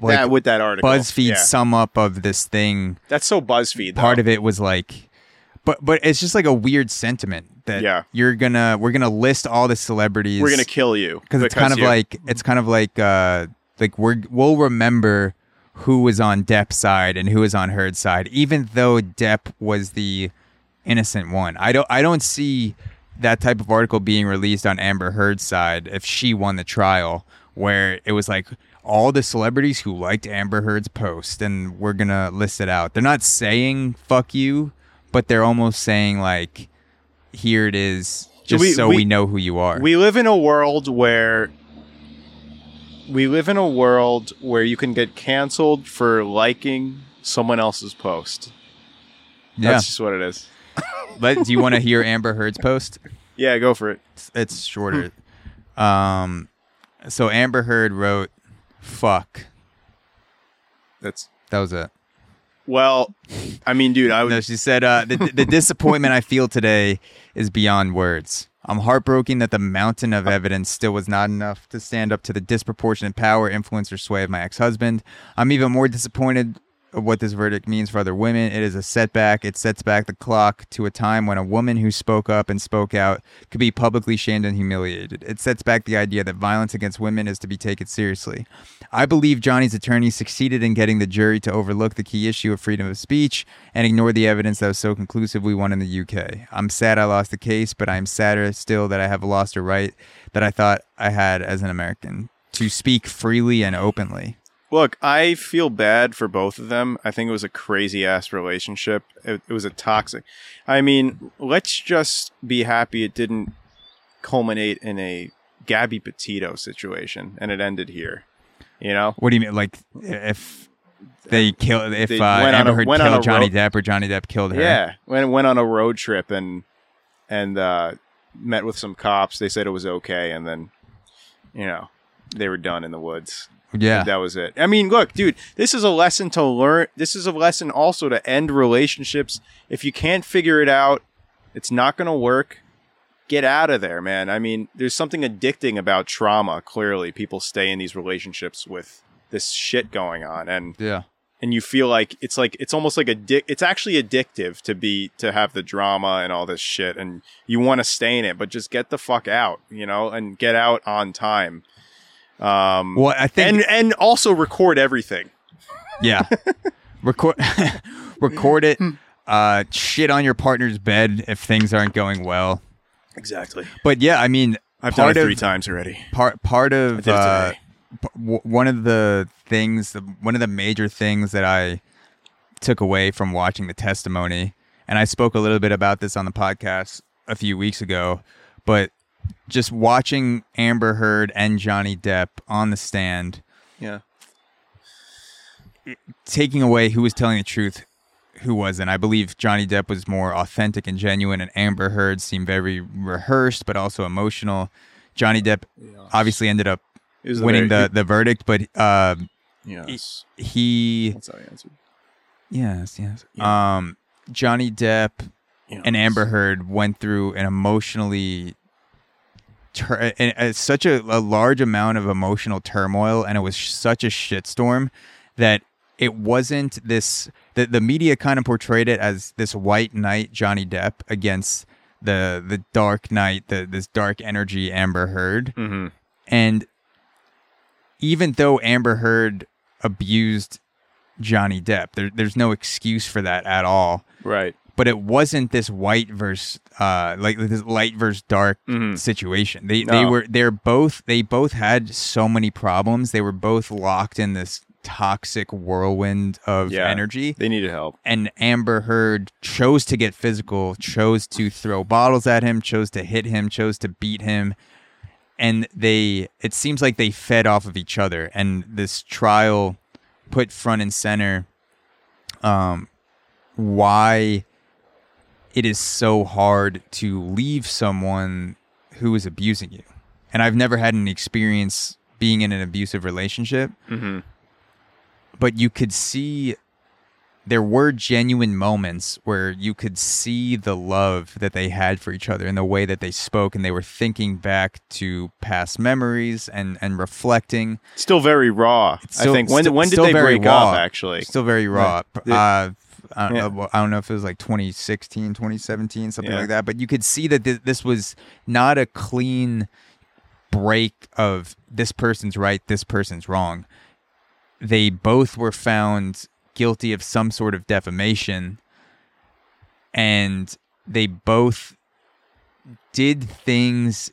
like that with that article. BuzzFeed Yeah. sum up of this thing. That's so BuzzFeed. Though. Part of it was like, but but it's just like a weird sentiment that Yeah. you're gonna we're gonna list all the celebrities. We're gonna kill you because it's kind of you- like it's kind of like uh like we're we'll remember who was on Depp's side and who was on Heard's side, even though Depp was the innocent one. I don't I don't see that type of article being released on Amber Heard's side if she won the trial, where it was like all the celebrities who liked Amber Heard's post and we're gonna list it out. They're not saying fuck you, but they're almost saying like here it is just we- so we, we- know who you are. we live in a world where we live in a world where you can get canceled for liking someone else's post. yeah. That's just what it is. Let, do you want to hear Amber Heard's post? Yeah, go for it. It's, it's shorter. um, so Amber Heard wrote, "Fuck." That's That was it. well. I mean, dude, I would. No, she said, uh, the, the disappointment I feel today is beyond words. I'm heartbroken that the mountain of evidence still was not enough to stand up to the disproportionate power, influence, or sway of my ex husband. I'm even more disappointed what this verdict means for other women. It is a setback. It sets back the clock to a time when a woman who spoke up and spoke out could be publicly shamed and humiliated. It sets back the idea that violence against women is to be taken seriously. I believe Johnny's attorney succeeded in getting the jury to overlook the key issue of freedom of speech and ignore the evidence that was so conclusive we won in the UK. I'm sad I lost the case, but I'm sadder still that I have lost a right that I thought I had as an American to speak freely and openly. Look, I feel bad for both of them. I think it was a crazy ass relationship. It, it was a toxic. I mean, let's just be happy it didn't culminate in a Gabby Petito situation and it ended here. You know? What do you mean? Like if they kill if They uh, went Amber Heard went killed Johnny road- Depp or Johnny Depp killed her? Yeah. When went on a road trip and and uh, met with some cops. They said it was okay, and then you know they were done in the woods. Yeah. That was it. I mean, look, dude, this is a lesson to learn. This is a lesson also to end relationships. If you can't figure it out, it's not going to work. Get out of there, man. I mean, there's something addicting about trauma. Clearly, people stay in these relationships with this shit going on, and yeah. and you feel like it's like it's almost like addic- It's actually addictive to be to have the drama and all this shit, and you want to stay in it, but just get the fuck out, you know, and get out on time. Um, Well, I think and and also record everything. Yeah. record record it. Uh shit on your partner's bed if things aren't going well. Exactly. But yeah, I mean I've done it three of times already. part part of uh, p- w- one of the things the, one of the major things that I took away from watching the testimony, and I spoke a little bit about this on the podcast a few weeks ago, but just watching Amber Heard and Johnny Depp on the stand, Yeah. taking away who was telling the truth, who wasn't. I believe Johnny Depp was more authentic and genuine, and Amber Heard seemed very rehearsed but also emotional. Johnny Depp obviously ended up was winning very- the, the verdict, but uh, Yes. he That's how I answered. yes yes Yeah. um Johnny Depp Yes. and Amber Heard went through an emotionally tur- and, such a, a large amount of emotional turmoil and it was such a shitstorm that it wasn't this the, the media kind of portrayed it as this white knight Johnny Depp against the the dark knight the this dark energy Amber Heard Mm-hmm. and even though Amber Heard abused Johnny Depp, there, there's no excuse for that at all. Right. But it wasn't this white versus uh like this light versus dark Mhm. situation. They they were they're both they both had so many problems. They were both locked in this toxic whirlwind of Yeah. energy They needed help. and Amber Heard chose to get physical, chose to throw bottles at him, chose to hit him, chose to beat him. And they it seems like they fed off of each other and this trial put front and center um why it is so hard to leave someone who is abusing you. And I've never had an experience being in an abusive relationship, Mm-hmm. but you could see there were genuine moments where you could see the love that they had for each other and the way that they spoke and they were thinking back to past memories and and reflecting Still very raw. Still- I think. When still- when did they break raw. up? Actually. still very raw uh, I, don't Yeah. know, I don't know if it was like 2016 2017 something Yeah. like that but you could see that th- this was not a clean break of this person's right this person's wrong they both were found guilty of some sort of defamation and they both did things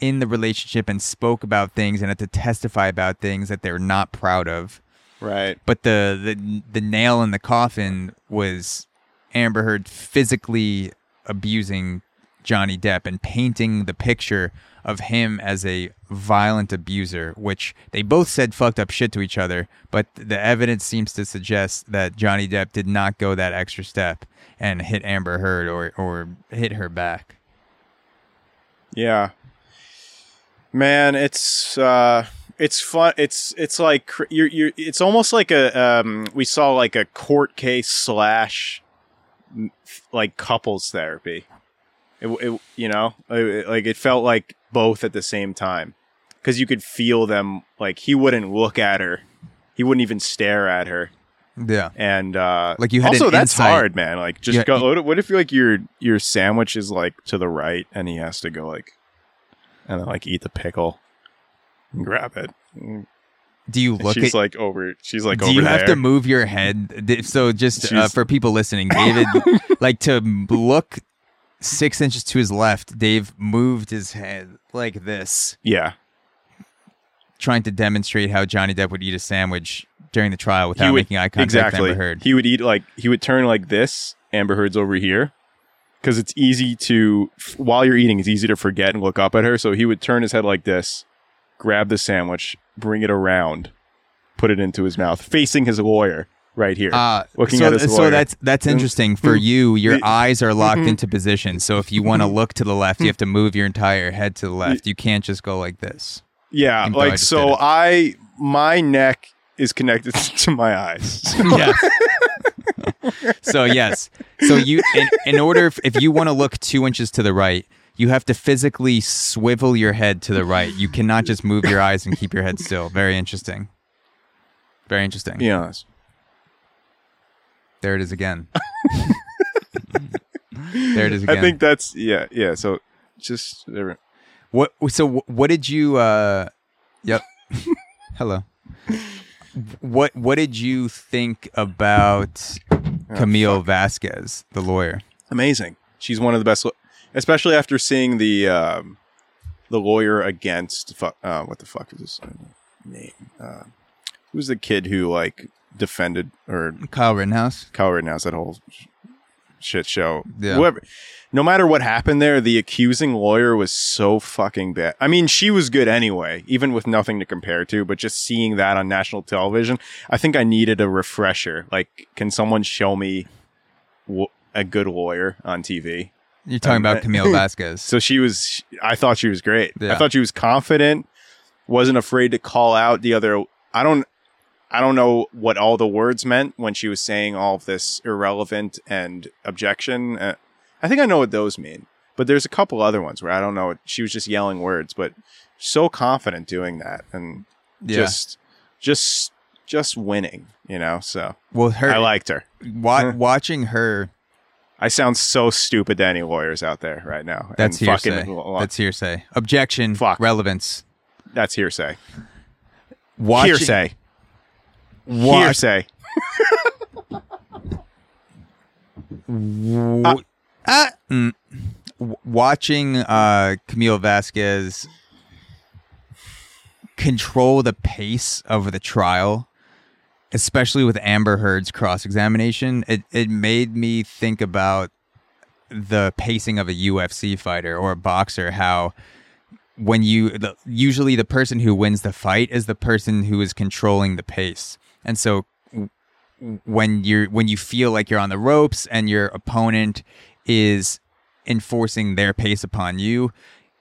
in the relationship and spoke about things and had to testify about things that they're not proud of Right. but the the the nail in the coffin was Amber Heard physically abusing Johnny Depp and painting the picture of him as a violent abuser, which they both said fucked up shit to each other, but the evidence seems to suggest that Johnny Depp did not go that extra step and hit Amber Heard or or hit her back. Yeah. Man, it's uh it's fun it's it's like you're you're it's almost like a um we saw like a court case slash like couples therapy. It, it you know, it- like it felt like both at the same time cuz you could feel them like he wouldn't look at her. He wouldn't even stare at her. Yeah. And uh Like you had also that's insight. hard, man. Like just Yeah, go. you- what, if like your your sandwich is like to the right and he has to go like and then like eat the pickle grab it. Do you look she's at like over. She's like Do over you have there. to move your head? So just uh, for people listening, David, like to look six inches to his left, Dave moved his head like this, yeah, trying to demonstrate how Johnny Depp would eat a sandwich during the trial without would making eye contact exactly. with Amber Heard. He would eat like he would turn like this. Amber Heard's over here because it's easy to f- while you're eating, it's easy to forget and look up at her. So he would turn his head like this, grab the sandwich, bring it around, put it into his mouth, facing his lawyer right here. Uh, looking so, at his lawyer. so that's that's mm-hmm. interesting for you. Your eyes are locked mm-hmm. into position. So if you want to mm-hmm. look to the left, you have to move your entire head to the left. You can't just go like this. Yeah, Even though I like so. I my neck is connected to my eyes. yes. so yes. So you in, in order if, if you want to look two inches to the right, you have to physically swivel your head to the right. You cannot just move your eyes and keep your head still. Very interesting. Very interesting. Be honest. There it is again. there it is again. I think that's yeah, yeah. So just there- What? So what did you? uh Yep. Hello. What What did you think about Camille Vasquez, the lawyer? amazing. She's one of the best, lo- especially after seeing the um, the lawyer against fu- uh, what the fuck is his name? Uh, who's the kid who like defended or Kyle Rittenhouse. Kyle Rittenhouse that whole sh- shit show. Yeah. Whoever, no matter what happened there, the accusing lawyer was so fucking bad. I mean, she was good anyway, even with nothing to compare to. But just seeing that on national television, I think I needed a refresher. Like, can someone show me a good lawyer on TV? You're talking about Camille Vasquez. So she was. I thought she was great. Yeah. I thought she was confident. Wasn't afraid to call out the other. I don't. I don't know what all the words meant when she was saying all of this irrelevant and objection. Uh, I think I know what those mean, but there's a couple other ones where I don't know. She was just yelling words, but so confident doing that and yeah. just, just, just winning. You know. So well, her I liked her. wa- watching her. I sound so stupid to any lawyers out there right now. and That's fucking- hearsay. That's hearsay. Objection. Fuck. Relevance. that's hearsay. Watching, hearsay. wa- Hearsay. w- ah, mm. W- watching uh, Camille Vasquez control the pace of the trial, especially with Amber Heard's cross examination, it, it made me think about the pacing of a UFC fighter or a boxer, how when you the, usually the person who wins the fight is the person who is controlling the pace. And so when you're when you feel like you're on the ropes and your opponent is enforcing their pace upon you,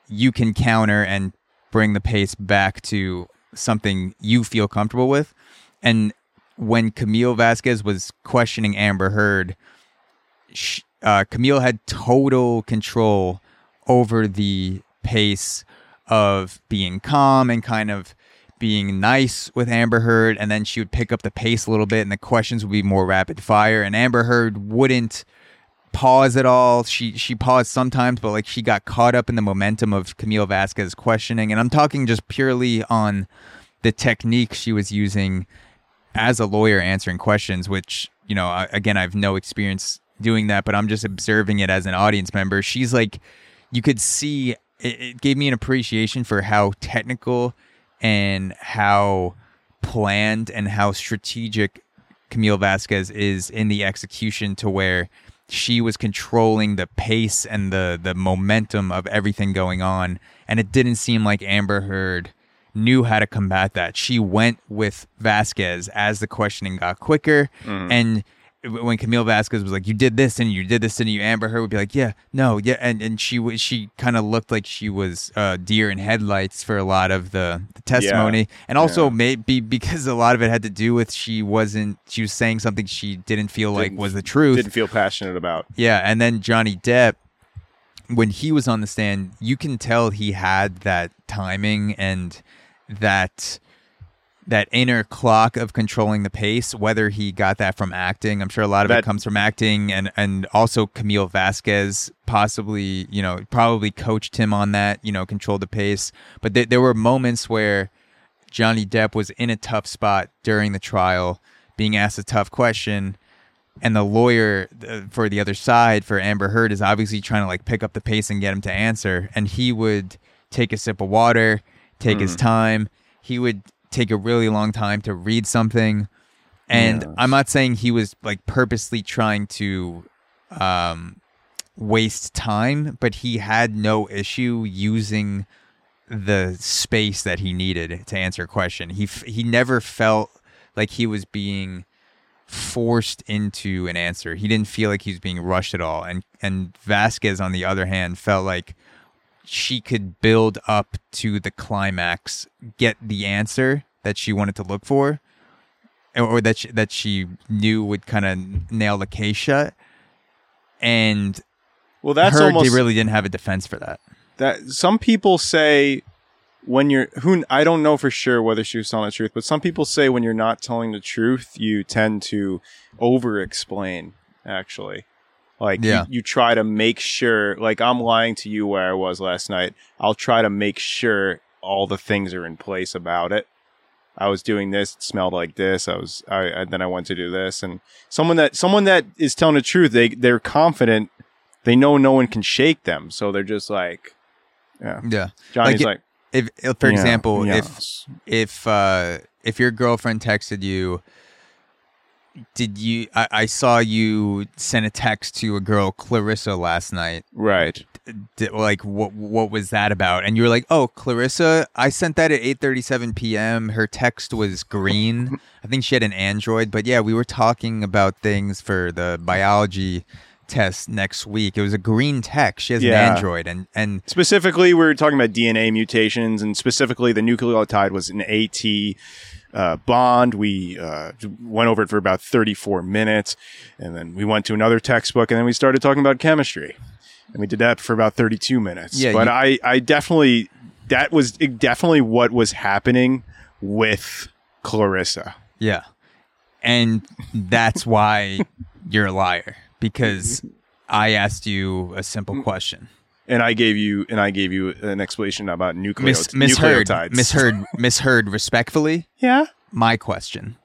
you can counter and bring the pace back to something you feel comfortable with. And when Camille Vasquez was questioning Amber Heard, sh- uh, Camille had total control over the pace of being calm and kind of being nice with Amber Heard, and then she would pick up the pace a little bit, and the questions would be more rapid fire. And Amber Heard wouldn't pause at all. She she paused sometimes, but like she got caught up in the momentum of Camille Vasquez questioning, and I'm talking just purely on the technique she was using as a lawyer answering questions, which, you know, I- again, I have no experience doing that, but I'm just observing it as an audience member. She's like, you could see it, it gave me an appreciation for how technical and how planned and how strategic Camille Vasquez is in the execution to where she was controlling the pace and the the momentum of everything going on and it didn't seem like Amber Heard knew how to combat that. She went with Vasquez as the questioning got quicker and when Camille Vasquez was like, "You did this and you did this and you," Amber Heard would be like, "Yeah, no, yeah," and and she was she kind of looked like she was uh, deer in headlights for a lot of the, the testimony, and also Yeah. maybe because a lot of it had to do with she wasn't she was saying something she didn't feel like Didn't- was the truth. Didn't feel passionate about. Yeah, and then Johnny Depp, when he was on the stand, you can tell he had that timing and that that inner clock of controlling the pace. Whether he got that from acting, I'm sure a lot of it comes from acting, and and also Camille Vasquez possibly, you know, probably coached him on that, you know, control the pace. But there there were moments where Johnny Depp was in a tough spot during the trial, being asked a tough question, and the lawyer for the other side for Amber Heard is obviously trying to like pick up the pace and get him to answer. And he would take a sip of water, take his time. He would take a really long time to read something. And Yes. I'm not saying he was like purposely trying to um, waste time, but he had no issue using the space that he needed to answer a question. He f- he never felt like he was being forced into an answer. He didn't feel like he was being rushed at all. And and Vasquez on the other hand felt like she could build up to the climax, get the answer that she wanted to look for or- that she, that she knew would kind of nail the case shut. And Well, that's Heard almost they really didn't have a defense for that. that. Some people say when you're who I don't know for sure whether she was telling the truth, but some people say when you're not telling the truth, you tend to over-explain. Actually, like you- Yeah. you, try to make sure. Like I'm lying to you where I was last night. I'll try to make sure all the things are in place about it. I was doing this, it smelled like this. I was, I, and then I went to do this. And someone that, someone that is telling the truth, they, they're confident. They know no one can shake them. So they're just like, yeah. Yeah. Johnny's Like, like, If, if for yeah, example, if if uh if your girlfriend texted you did you? I, I saw you send a text to a girl, Clarissa, last night. Right. Did, like, what what was that about? And you were like, "Oh, Clarissa, I sent that at 8:37 p.m. Her text was green. I think she had an Android, but yeah, we were talking about things for the biology test next week. It was a green text. She has Yeah. an Android, and and Specifically, we were talking about DNA mutations, and specifically, the nucleotide was an AT uh, bond. We uh, went over it for about 34 minutes, and then we went to another textbook, and then we started talking about chemistry, and we did that for about 32 minutes. Yeah, but you- I, I definitely that was definitely what was happening with Clarissa. Yeah. And that's why you're a liar because I asked you a simple question. And I gave you and I gave you an explanation about nucleot- Mis- misheard, nucleotides. misheard, misheard respectfully. Yeah. My question.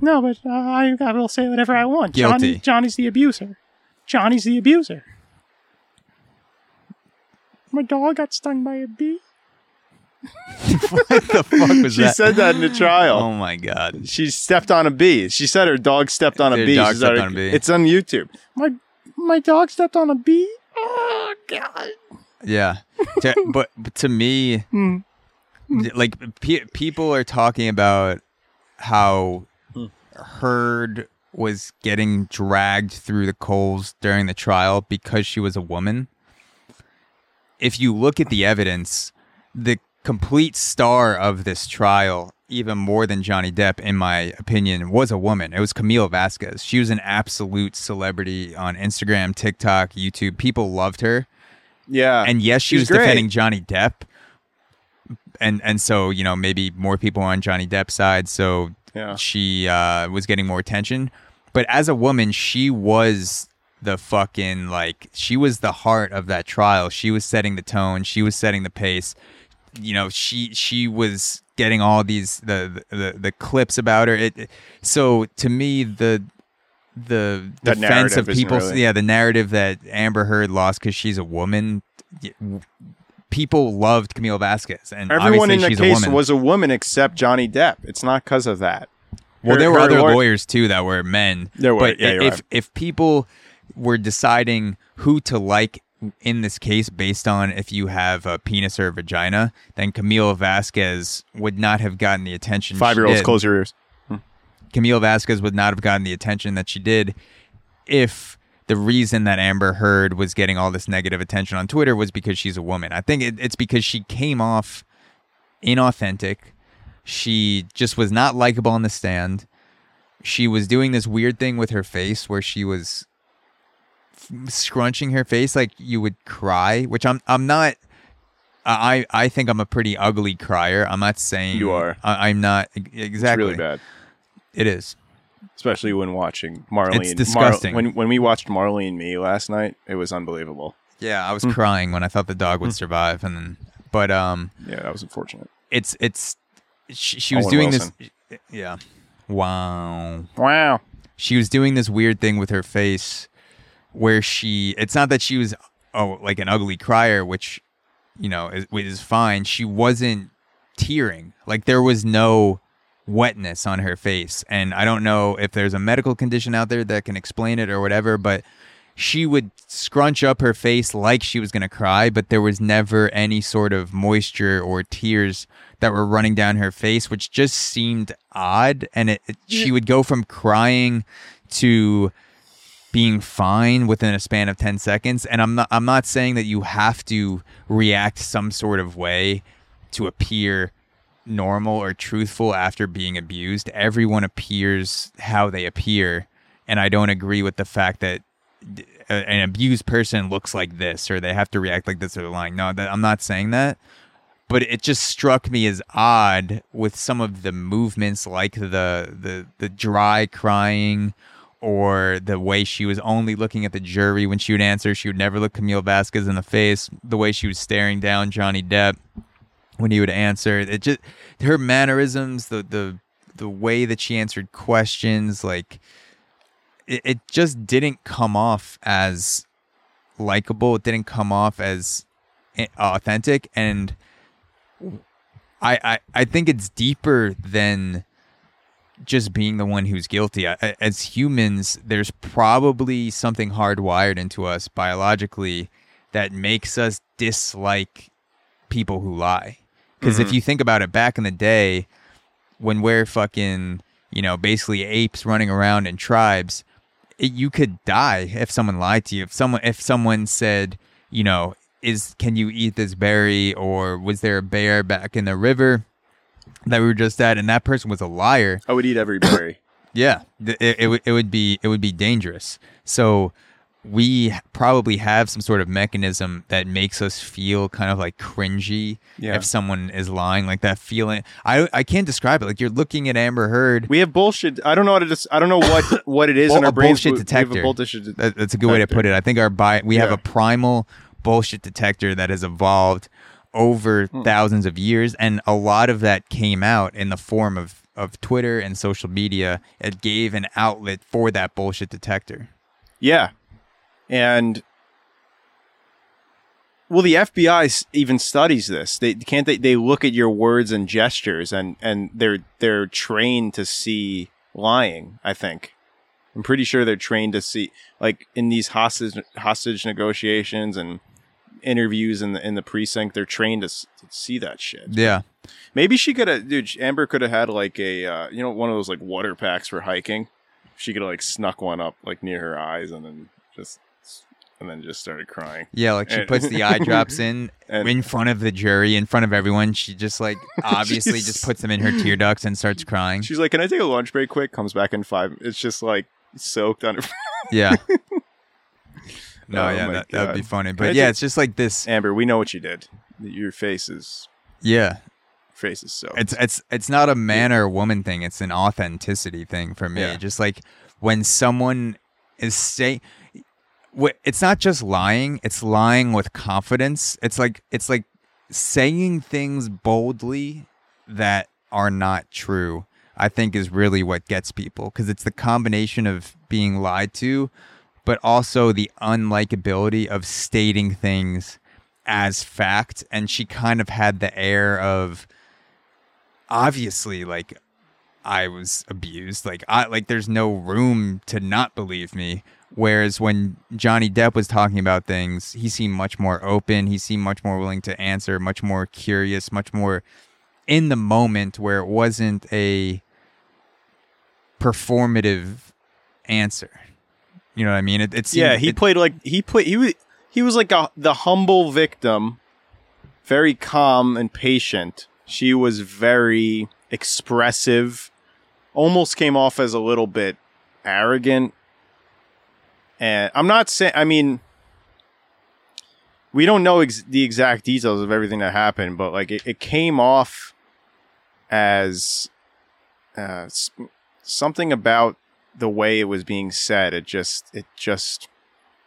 No, but uh, I, I will say whatever I want. Guilty. Johnny, Johnny's the abuser. Johnny's the abuser. My dog got stung by a bee. what the fuck was She that? She said that in the trial. oh my god. She stepped on a bee. She said her dog stepped on a bee. dog stepped said- on a bee. It's on YouTube. My my dog stepped on a bee. Oh God! Yeah. To- but, but to me, Hmm. like pe- people are talking about how Hmm. Heard was getting dragged through the coals during the trial because she was a woman. If you look at the evidence, the complete star of this trial, even more than Johnny Depp, in my opinion, was a woman. It was Camille Vasquez. She was an absolute celebrity on Instagram, TikTok, YouTube. People loved her Yeah. and yes, she She's was great. defending Johnny Depp, and and so you know maybe more people on Johnny Depp's side, so Yeah. she uh, was getting more attention. But as a woman, she was the fucking like she was the heart of that trial. She was setting the tone. She was setting the pace. You know, she she was getting all these the the, the clips about her. It so to me the the That defense of people really- yeah the narrative that Amber Heard lost because she's a woman people loved Camille Vasquez and Everyone in the she's a case woman was a woman except Johnny Depp. It's not because of that. well Her- there were other lawyer- lawyers too that were men There were, but yeah, if right. if people were deciding who to like in this case based on if you have a penis or a vagina then Camille Vasquez would not have gotten the attention Five year olds, close your ears. Hmm. Camille Vasquez would not have gotten the attention that she did if the reason that Amber Heard was getting all this negative attention on Twitter was because she's a woman. I think it, it's because she came off inauthentic. She just was not likable on the stand. She was doing this weird thing with her face where she was scrunching her face like you would cry, which I'm I'm not I I think I'm a pretty ugly crier. I'm not saying You are. I, I'm not e- It's exactly. really bad. It is. Especially when watching Marley. It's and- disgusting. when when we watched Marley and Me last night, it was unbelievable. Yeah, I was Hmm. crying when I thought the dog would survive, and then, but um, Yeah, that was unfortunate. it's it's she, she was doing Wilson. this. Yeah, wow. Wow. She was doing this weird thing with her face, where she. It's not that she was oh like an ugly crier, which you know is, is fine. She wasn't tearing. Like there was no wetness on her face, and I don't know if there's a medical condition out there that can explain it or whatever, but she would scrunch up her face like she was going to cry, but there was never any sort of moisture or tears that were running down her face, which just seemed odd. And it, it- she would go from crying to being fine within a span of 10 seconds. And I'm not, I'm not saying that you have to react some sort of way to appear normal or truthful after being abused. Everyone appears how they appear. And I don't agree with the fact that a- uh, an abused person looks like this or they have to react like this or they're lying. No, that, I'm not saying that. But it just struck me as odd with some of the movements, like the the the dry crying, or the way she was only looking at the jury when she would answer. She would never look Camille Vasquez in the face. The way she was staring down Johnny Depp when he would answer. It just her mannerisms, the the the way that she answered questions, like it, it just didn't come off as likable. It didn't come off as eh, authentic, and I I, I think it's deeper than just being the one who's guilty. I- As humans, there's probably something hardwired into us biologically that makes us dislike people who lie. Because if mm-hmm. you think about it, back in the day, when we're fucking, you know, basically apes running around in tribes, it, you could die if someone lied to you. If someone if someone said, you know, is can you eat this berry or was there a bear back in the river that we were just at and that person was a liar, I would eat every berry. yeah, it, it, would- it would be it would be dangerous. So we probably have some sort of mechanism that makes us feel kind of like cringy Yeah. if someone is lying, like that feeling. I I can't describe it. Like you're looking at Amber Heard. We have bullshit. I don't know what it is. I don't know what what it is Well, in a our brains. bullshit but We have detector. a bullshit That, that's a good way to put it. I think our bi- we have a primal bullshit detector that has evolved over Hmm. thousands of years, and a lot of that came out in the form of of Twitter and social media. It gave an outlet for that bullshit detector. Yeah, and well, the FBI even studies this. They can't. They, they look at your words and gestures, and and they're they're trained to see lying. I think. I'm pretty sure they're trained to see like in these hostage hostage negotiations and interviews in the in the precinct. They're trained to, s- to see that shit. Yeah, Maybe she could have, dude. Amber could have had like a, uh, you know, one of those like water packs for hiking. She could have like snuck one up like near her eyes and then just, and then just started crying. yeah. Like she And- puts the eye drops in And- in front of the jury, in front of everyone. She just like obviously She's- just puts them in her tear ducts and starts crying. She's like, "Can I take a lunch break quick?" Comes back in five. It's just like soaked under. Yeah. No, Oh yeah, that, that would be funny. But yeah, it's just like this. Amber, we know what you did. Your face is Yeah, face is soaked. it's it's it's not a man or a woman thing. It's an authenticity thing for me. Yeah. Just like when someone is saying, it's not just lying. It's lying with confidence. It's like it's like saying things boldly that are not true. I think is really what gets people because it's the combination of being lied to, but also the unlikability of stating things as fact. And she kind of had the air of obviously like I was abused. Like I like there's no room to not believe me. Whereas when Johnny Depp was talking about things, he seemed much more open. He seemed much more willing to answer, much more curious, much more in the moment where it wasn't a performative answer. You know what I mean? It, it seemed, yeah, he it- played like he played. He was he was like a the humble victim, very calm and patient. She was very expressive, almost came off as a little bit arrogant. And I'm not saying. I mean, we don't know ex- the exact details of everything that happened, but like it, it came off as uh, something about the way it was being said. It just, it just,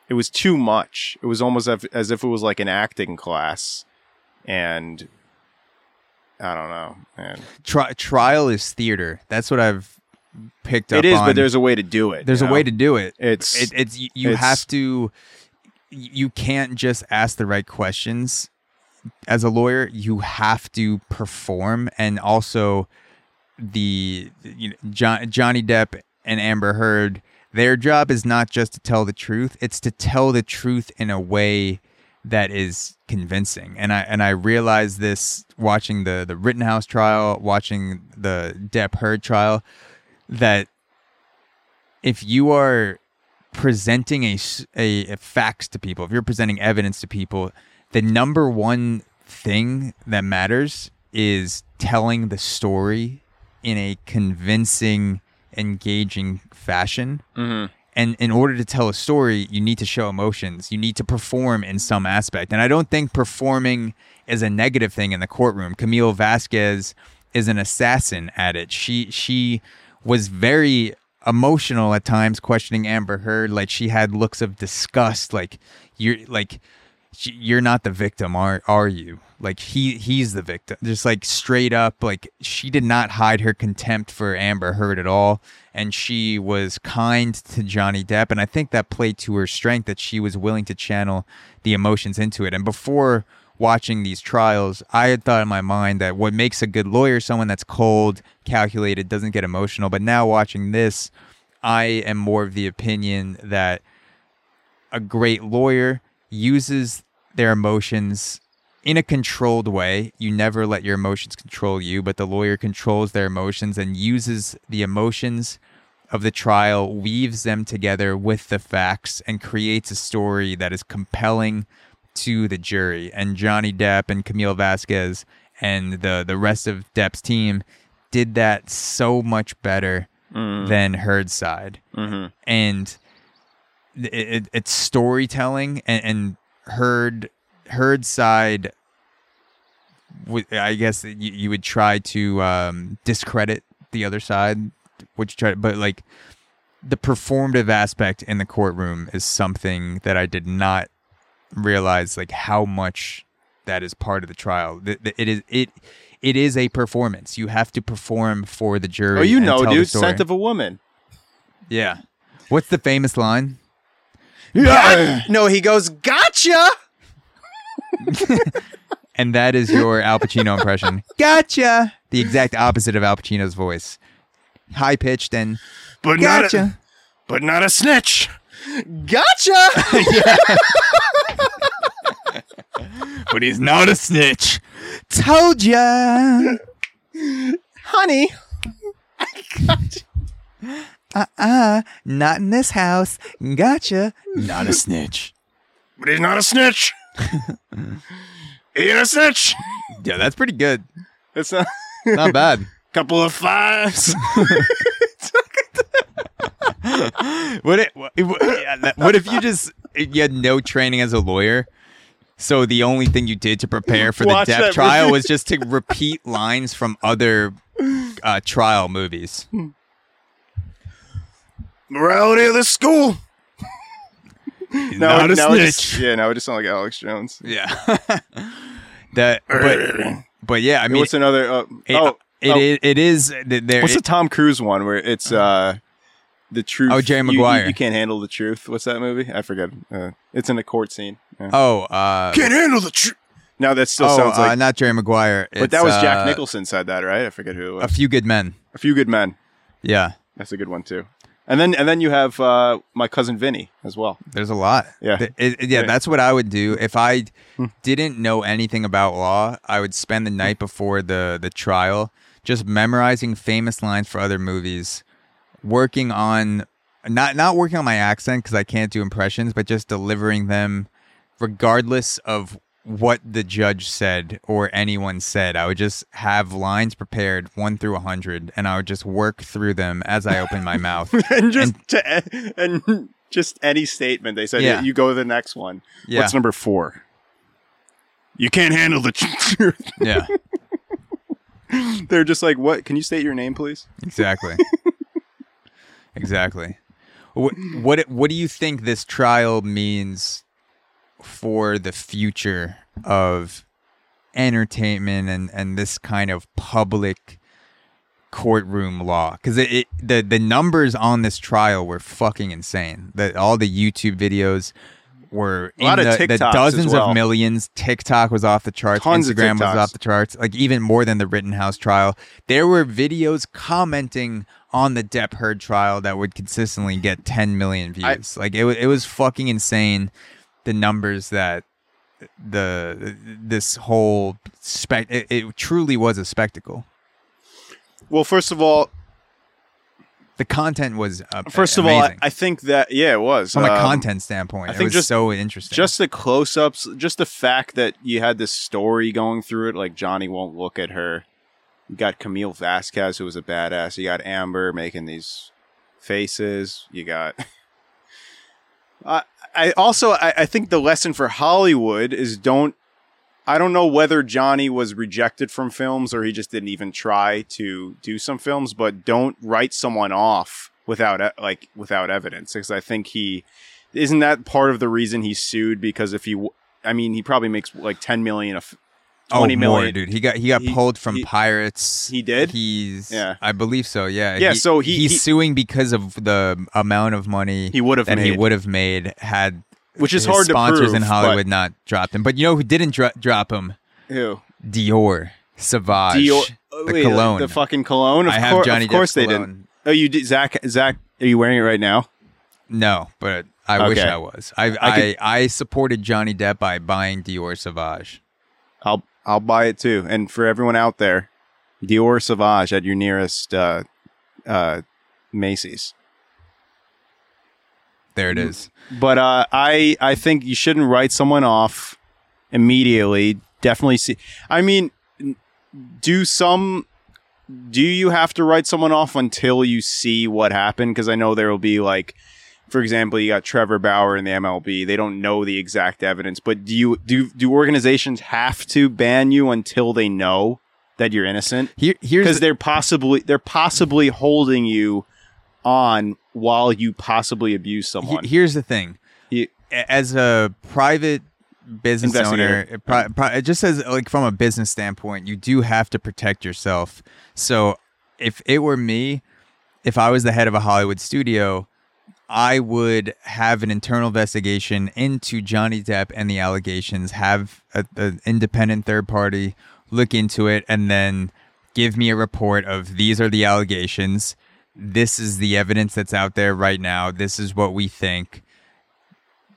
it was too much. It was almost as if, it was like an acting class, and I don't know, man. tri- trial is theater. That's what I've picked up It is, on. but there's a way to do it. There's a way to do it. It's it, it's you, you it's- have to you can't just ask the right questions as a lawyer you have to perform and also the you know John, Johnny Depp and Amber Heard their job is not just to tell the truth it's to tell the truth in a way that is convincing. And I and I realized this watching the the Rittenhouse trial watching the Depp Heard trial that if you are presenting a a facts to people, if you're presenting evidence to people, the number one thing that matters is telling the story in a convincing, engaging fashion. Mhm. And in order to tell a story, you need to show emotions. You need to perform in some aspect. And I don't think performing is a negative thing in the courtroom. Camille Vasquez is an assassin at it. She she was very emotional at times questioning Amber Heard like she had looks of disgust like you're like you're not the victim are are you like he he's the victim just like straight up like she did not hide her contempt for Amber Heard at all and she was kind to Johnny Depp and I think that played to her strength that she was willing to channel the emotions into it and before watching these trials, I had thought in my mind that what makes a good lawyer someone that's cold, calculated, doesn't get emotional. But now watching this, I am more of the opinion that a great lawyer uses their emotions in a controlled way. You never let your emotions control you, but the lawyer controls their emotions and uses the emotions of the trial, weaves them together with the facts, and creates a story that is compelling to the jury. And Johnny Depp and Camille Vasquez and the, the rest of Depp's team did that so much better mm. than Heard's side. Mm-hmm. And it, it, it's storytelling and, and Heard Heard's side. I guess you, you would try to um, discredit the other side, which you try, but like the performative aspect in the courtroom is something that I did not realize like how much that is part of the trial. It is it it is a performance. You have to perform for the jury. Oh, you know, dude. Scent of a woman. yeah. What's the famous line? Yeah. no, he goes, gotcha. And that is your Al Pacino impression. Gotcha. The exact opposite of Al Pacino's voice. High pitched and But gotcha. but not a snitch. Gotcha. but he's not a snitch. Told ya. Honey. Uh, uh, not in this house. Gotcha. Not a snitch. But he's not a snitch. he ain't a snitch. Yeah, that's pretty good. It's a Not bad. couple of fives. What if, what what if you just you had no training as a lawyer? So the only thing you did to prepare for the Watch Depp that trial movie. was just to repeat lines from other uh, trial movies. Morality of the school. He's Now, not a now it snitch. just- yeah, now it just sound like Alex Jones. Yeah. that, but, but yeah, I mean, What's another? Uh, it, oh, it oh, is- it is th- there. What's the Tom Cruise one where it's uh the truth? Oh, Jerry you- you- Maguire. You, can't handle the truth. What's that movie? I forget. Uh, it's in a court scene. Yeah. oh, uh, can't handle the truth. No, that still oh, sounds uh, like. not Jerry Maguire. but that was Jack uh, Nicholson said that, right? I forget who it was. A few good men. A few good men. Yeah, That's a good one too. And then and then you have uh, my cousin Vinny as well. there's a lot. Yeah. It- it- yeah, that's what I would do if I Hmm. didn't know anything about law. I would spend the night before the the trial just memorizing famous lines for other movies, working on not not working on my accent because I can't do impressions, but just delivering them regardless of what the judge said or anyone said. I would just have lines prepared one through a hundred, and I would just work through them as I open my mouth. and just to, and just any statement they said, Yeah. you go to the next one. Yeah. What's number four? You can't handle the truth. Yeah, They're just like, what? Can you state your name, please? exactly, exactly. What what what do you think this trial means for the future of entertainment and and this kind of public courtroom law. Because it, it the the numbers on this trial were fucking insane. That all the youtube videos were A lot in of the, the TikToks as dozens well. of millions. Tiktok was off the charts. Tons instagram was off the charts. Like even more than the rittenhouse trial. There were videos commenting on the depp heard trial that would consistently get 10 million views. Like it, it was fucking insane the numbers that the this whole spec it, it truly was a spectacle Well, first of all, the content was uh, first of all, I. Think that yeah, it was from a Um, content standpoint I it think was just- so interesting Just the close-ups, just the fact that you had this story going through it, like Johnny won't look at her. You got Camille Vasquez, who was a badass. You got Amber making these faces. You got. I I also I, I think the lesson for Hollywood is don't. I don't know whether Johnny was rejected from films or he just didn't even try to do some films, but don't write someone off without like without evidence because I think he isn't that part of the reason he sued because if he I mean he probably makes like 10 million of oh, 20 more, dude he got he got He- pulled from he- pirates he did? he's Yeah. i believe so yeah Yeah, so he- he's he- suing because of the amount of money He would have that he would have made had Which is hard to sponsors prove, in but- Hollywood not dropped him. But you know who didn't dro- drop him? Who? Dior Sauvage. Dior, the oh, wait, cologne. the fucking cologne. Of I have Johnny Of course Depp's they cologne. didn't. Oh, you did, Zach. Zach, are you wearing it right now? No, but I wish I was. I I, I I, supported Johnny Depp by buying Dior Sauvage. I'll I'll buy it too. And for everyone out there, Dior Sauvage at your nearest uh, uh, Macy's. There it is. But uh, I I think you shouldn't write someone off immediately. Definitely see. I mean, do some. Do you have to write someone off until you see what happened? Because I know there will be like, for example, you got Trevor Bauer in the MLB. They don't know the exact evidence, but do you do do organizations have to ban you until they know that you're innocent? Here here's Because the- they're possibly they're possibly holding you on while you possibly abuse someone. here's the thing. You- As a private business owner, it, pro- pro- it just says like from a business standpoint, you do have to protect yourself. So if it were me, if I was the head of a Hollywood studio, I would have an internal investigation into Johnny Depp and the allegations, have an independent third party look into it, and then give me a report of these are the allegations. This is the evidence that's out there right now. This is what we think.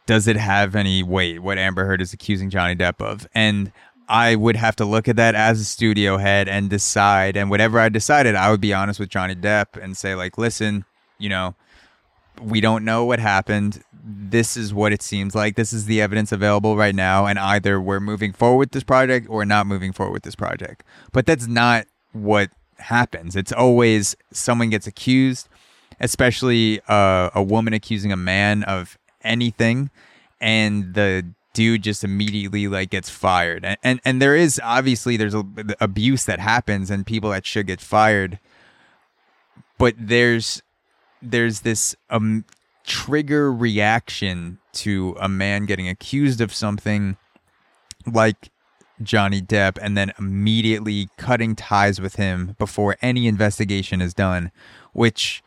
Does it have any weight, what Amber Heard is accusing Johnny Depp of? And I would have to look at that as a studio head and decide. And whatever I decided, I would be honest with Johnny Depp and say, like, listen, you know, we don't know what happened. This is what it seems like. This is the evidence available right now. And either we're moving forward with this project or not moving forward with this project. But that's not what happens. It's always someone gets accused, especially uh, a woman accusing a man of anything. And the dude just immediately like gets fired. And, and, and there is obviously there's a, abuse that happens and people that should get fired. But there's there's this um trigger reaction to a man getting accused of something like Johnny Depp and then immediately cutting ties with him before any investigation is done, which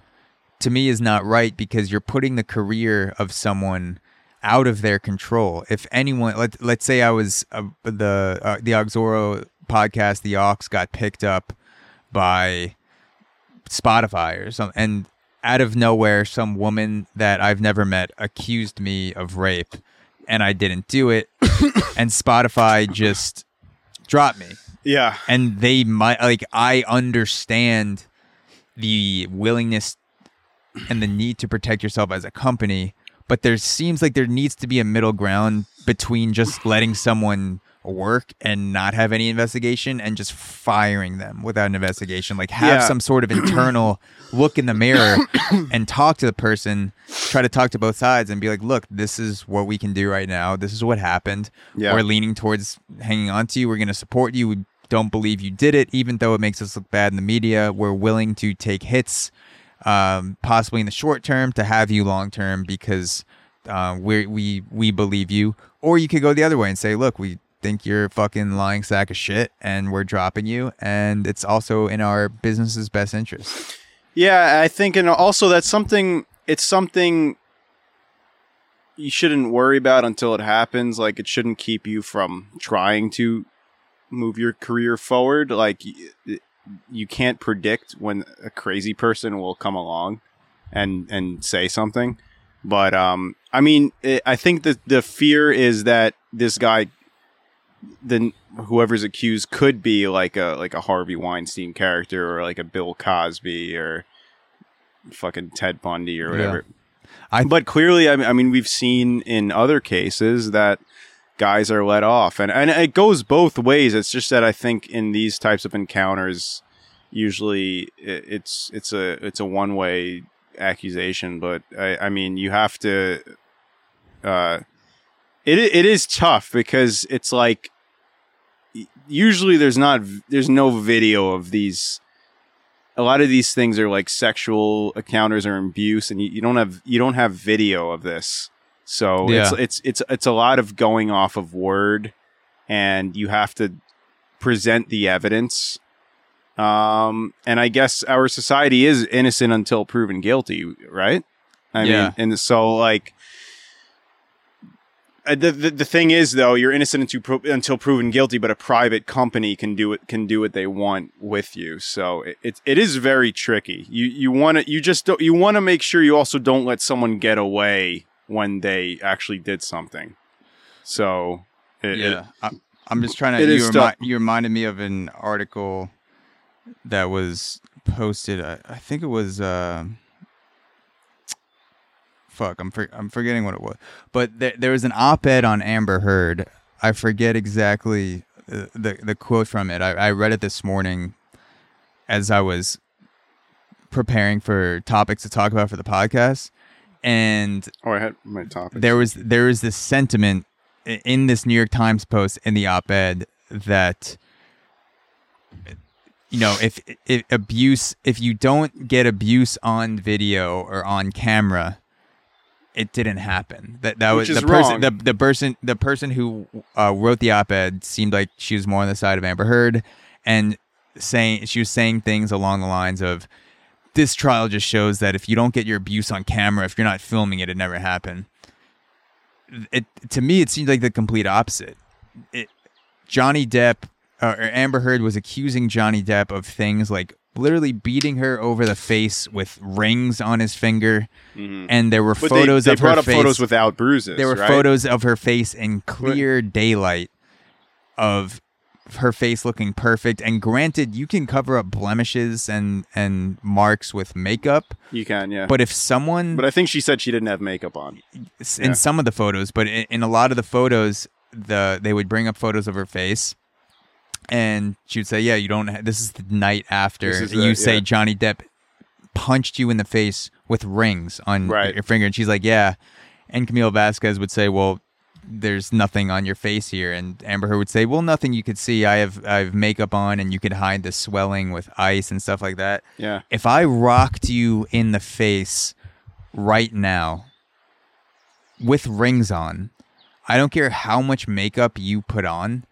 to me is not right because you're putting the career of someone out of their control. If anyone, let let's say I was uh, the uh, the Auxoro podcast, the Aux got picked up by Spotify or something, and out of nowhere, some woman that I've never met accused me of rape, and I didn't do it, and Spotify just dropped me yeah. and they might like I understand the willingness and the need to protect yourself as a company, but there seems like there needs to be a middle ground between just letting someone work and not have any investigation and just firing them without an investigation. Like have Yeah. some sort of internal look in the mirror and talk to the person, try to talk to both sides and be like, look, this is what we can do right now. This is what happened. Yeah. We're leaning towards hanging on to you. We're going to support you. We don't believe you did it, even though it makes us look bad in the media. We're willing to take hits, um, possibly in the short term, to have you long term because uh, we we we believe you. Or you could go the other way and say, look, we think you're a fucking lying sack of shit, and we're dropping you. And it's also in our business's best interest. Yeah, I think, and also that's something. It's something you shouldn't worry about until it happens. Like it shouldn't keep you from trying to move your career forward. Like you can't predict when a crazy person will come along and and say something. But um, I mean, it, I think that the fear is that this guy, then whoever's accused, could be like a like a Harvey Weinstein character or like a Bill Cosby or fucking Ted Bundy or whatever. I- but clearly, I mean, I mean, we've seen in other cases that guys are let off, and and it goes both ways. It's just that I think in these types of encounters, usually it's it's a it's a one way accusation. But I, I mean, you have to. Uh, it it is tough because it's like usually there's not there's no video of these a lot of these things are like sexual encounters or abuse and you, you don't have you don't have video of this so it's Yeah. it's it's it's a lot of going off of word and you have to present the evidence um and i guess our society is innocent until proven guilty right i Yeah. mean and so like the, the the thing is though, you're innocent until pro- until proven guilty, but a private company can do it can do what they want with you. So it it, it is very tricky. You you want to you just don't you want to make sure you also don't let someone get away when they actually did something. So it, it- yeah, I, I'm just trying to. it You, is remi- tough. you reminded me of an article that was posted. I, I think it was. Uh, fuck, I'm for, I'm forgetting what it was. But there, there was an op-ed on Amber Heard. I forget exactly uh, the the quote from it. I, I read it this morning as I was preparing for topics to talk about for the podcast, and oh, I had my topic. there was there was this sentiment in this New York Times post in the op-ed that you know if, if abuse if you don't get abuse on video or on camera it didn't happen that that Which was the person wrong. the, the person the person who uh, wrote the op-ed seemed like she was more on the side of Amber Heard and saying she was saying things along the lines of this trial just shows that if you don't get your abuse on camera, if you're not filming it, it never happened. It to me, it seems like the complete opposite. It, Johnny Depp uh, or Amber Heard was accusing Johnny Depp of things like literally beating her over the face with rings on his finger, mm-hmm. and there were but photos they, they of brought her up face. photos without bruises. there were right? photos of her face in clear daylight of her face looking perfect and granted you can cover up blemishes and and marks with makeup You can, yeah. But if someone but I think she said she didn't have makeup on. s- yeah. in some of the photos but in, in a lot of the photos the they would bring up photos of her face and she would say yeah you don't ha- this is the night after you say yeah. johnny depp punched you in the face with rings on Right. your finger and she's like yeah and camille vasquez would say well there's nothing on your face here and amber heard would say well nothing you could see i have i have makeup on and you could hide the swelling with ice and stuff like that Yeah. if I rocked you in the face right now with rings on, I don't care how much makeup you put on,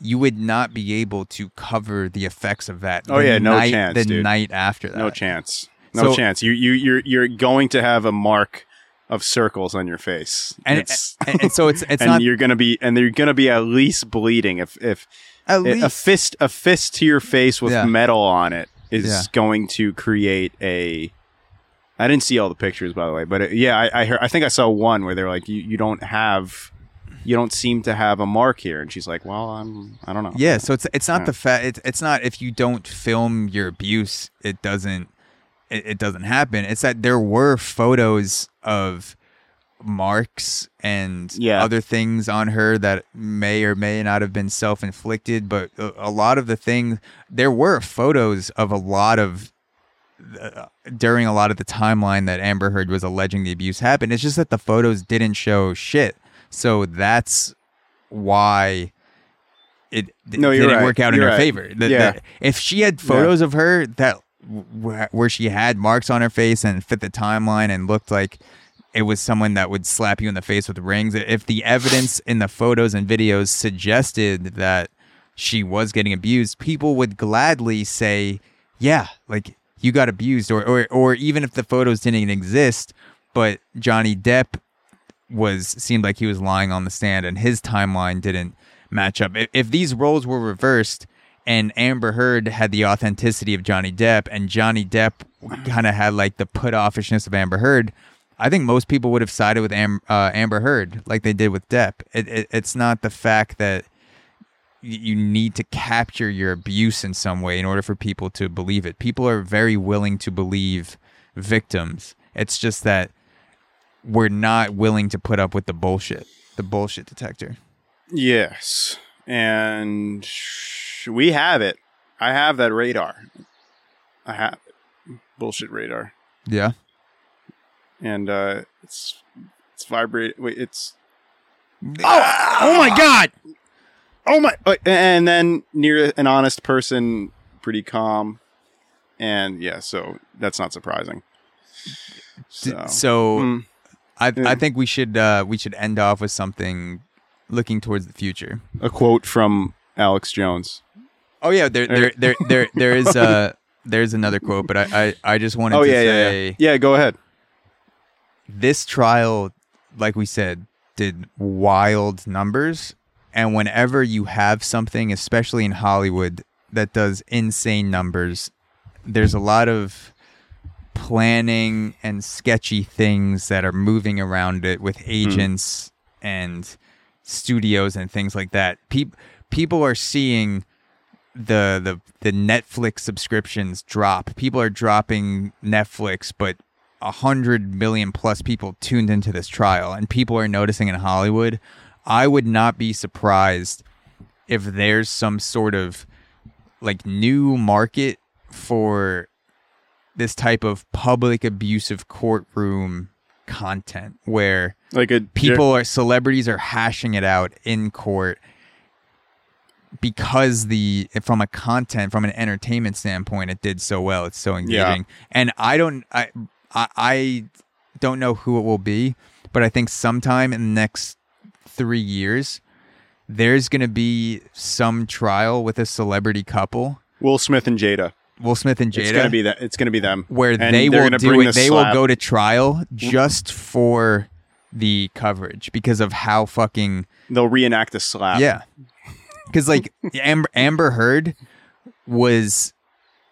you would not be able to cover the effects of that. Oh, yeah, no night, chance, The dude. night after that. No chance. No So- chance. You you you're you're going to have a mark of circles on your face. And, It's- and, and so it's it's and not you're gonna be and you're gonna be at least bleeding if if at a fist a fist to your face with Yeah. metal on it is Yeah. going to create a I didn't see all the pictures by the way, but it, yeah, I I, heard, I think I saw one where they're like you you don't have you don't seem to have a mark here and she's like, "Well, I'm I don't know." Yeah, so it's it's not Yeah. the fact it's it's not if you don't film your abuse, it doesn't it, it doesn't happen. It's that there were photos of marks and Yeah. other things on her that may or may not have been self-inflicted, but a, a lot of the things there were photos of a lot of uh, during a lot of the timeline that Amber Heard was alleging the abuse happened. It's just that the photos didn't show shit. So that's why it No, didn't right. work out in You're her right. favor. The- Yeah. the- if she had photos of her that where she had marks on her face and fit the timeline and looked like it was someone that would slap you in the face with rings, if the evidence in the photos and videos suggested that she was getting abused, people would gladly say, "Yeah, like you got abused," or or or even if the photos didn't exist, but Johnny Depp was seemed like he was lying on the stand and his timeline didn't match up. If, if these roles were reversed and Amber Heard had the authenticity of Johnny Depp and Johnny Depp kind of had like the put offishness of Amber Heard, I think most people would have sided with Am- uh, Amber Heard like they did with Depp. It, it, it's not the fact that you need to capture your abuse in some way in order for people to believe it. People are very willing to believe victims. It's just that we're not willing to put up with the bullshit, the bullshit detector. Yes. And we have it. I have that radar. I have it. Bullshit radar. Yeah. And uh it's it's vibrate wait, it's Oh, oh my God! oh my uh, and then near an honest person pretty calm. And yeah, so that's not surprising. So, So mm, I yeah. I think we should uh we should end off with something looking towards the future. a quote from Alex Jones. Oh yeah, there there there there, there is uh there's another quote, but I I, I just wanted Oh to yeah, yeah, say yeah. Yeah, go ahead. this trial, like we said, did wild numbers. And whenever you have something, especially in Hollywood, that does insane numbers, there's a lot of planning and sketchy things that are moving around it with hmm. agents and studios and things like that. Peop- people are seeing the the the Netflix subscriptions drop. People are dropping Netflix, but a hundred million plus people tuned into this trial, and people are noticing in Hollywood. I would not be surprised if there's some sort of like new market for this type of public abusive courtroom content where Like a people are celebrities are hashing it out in court because the from a content from an entertainment standpoint it did so well. It's so engaging. And i don't I, I i don't know who it will be but i think sometime in the next three years there's going to be some trial with a celebrity couple. Will Smith and Jada. Will smith and jada It's gonna be that. It's gonna be them. where And they will do it. the They will go to trial just for the coverage because of how fucking They'll reenact the slap. yeah. Because like Amber, Amber Heard was,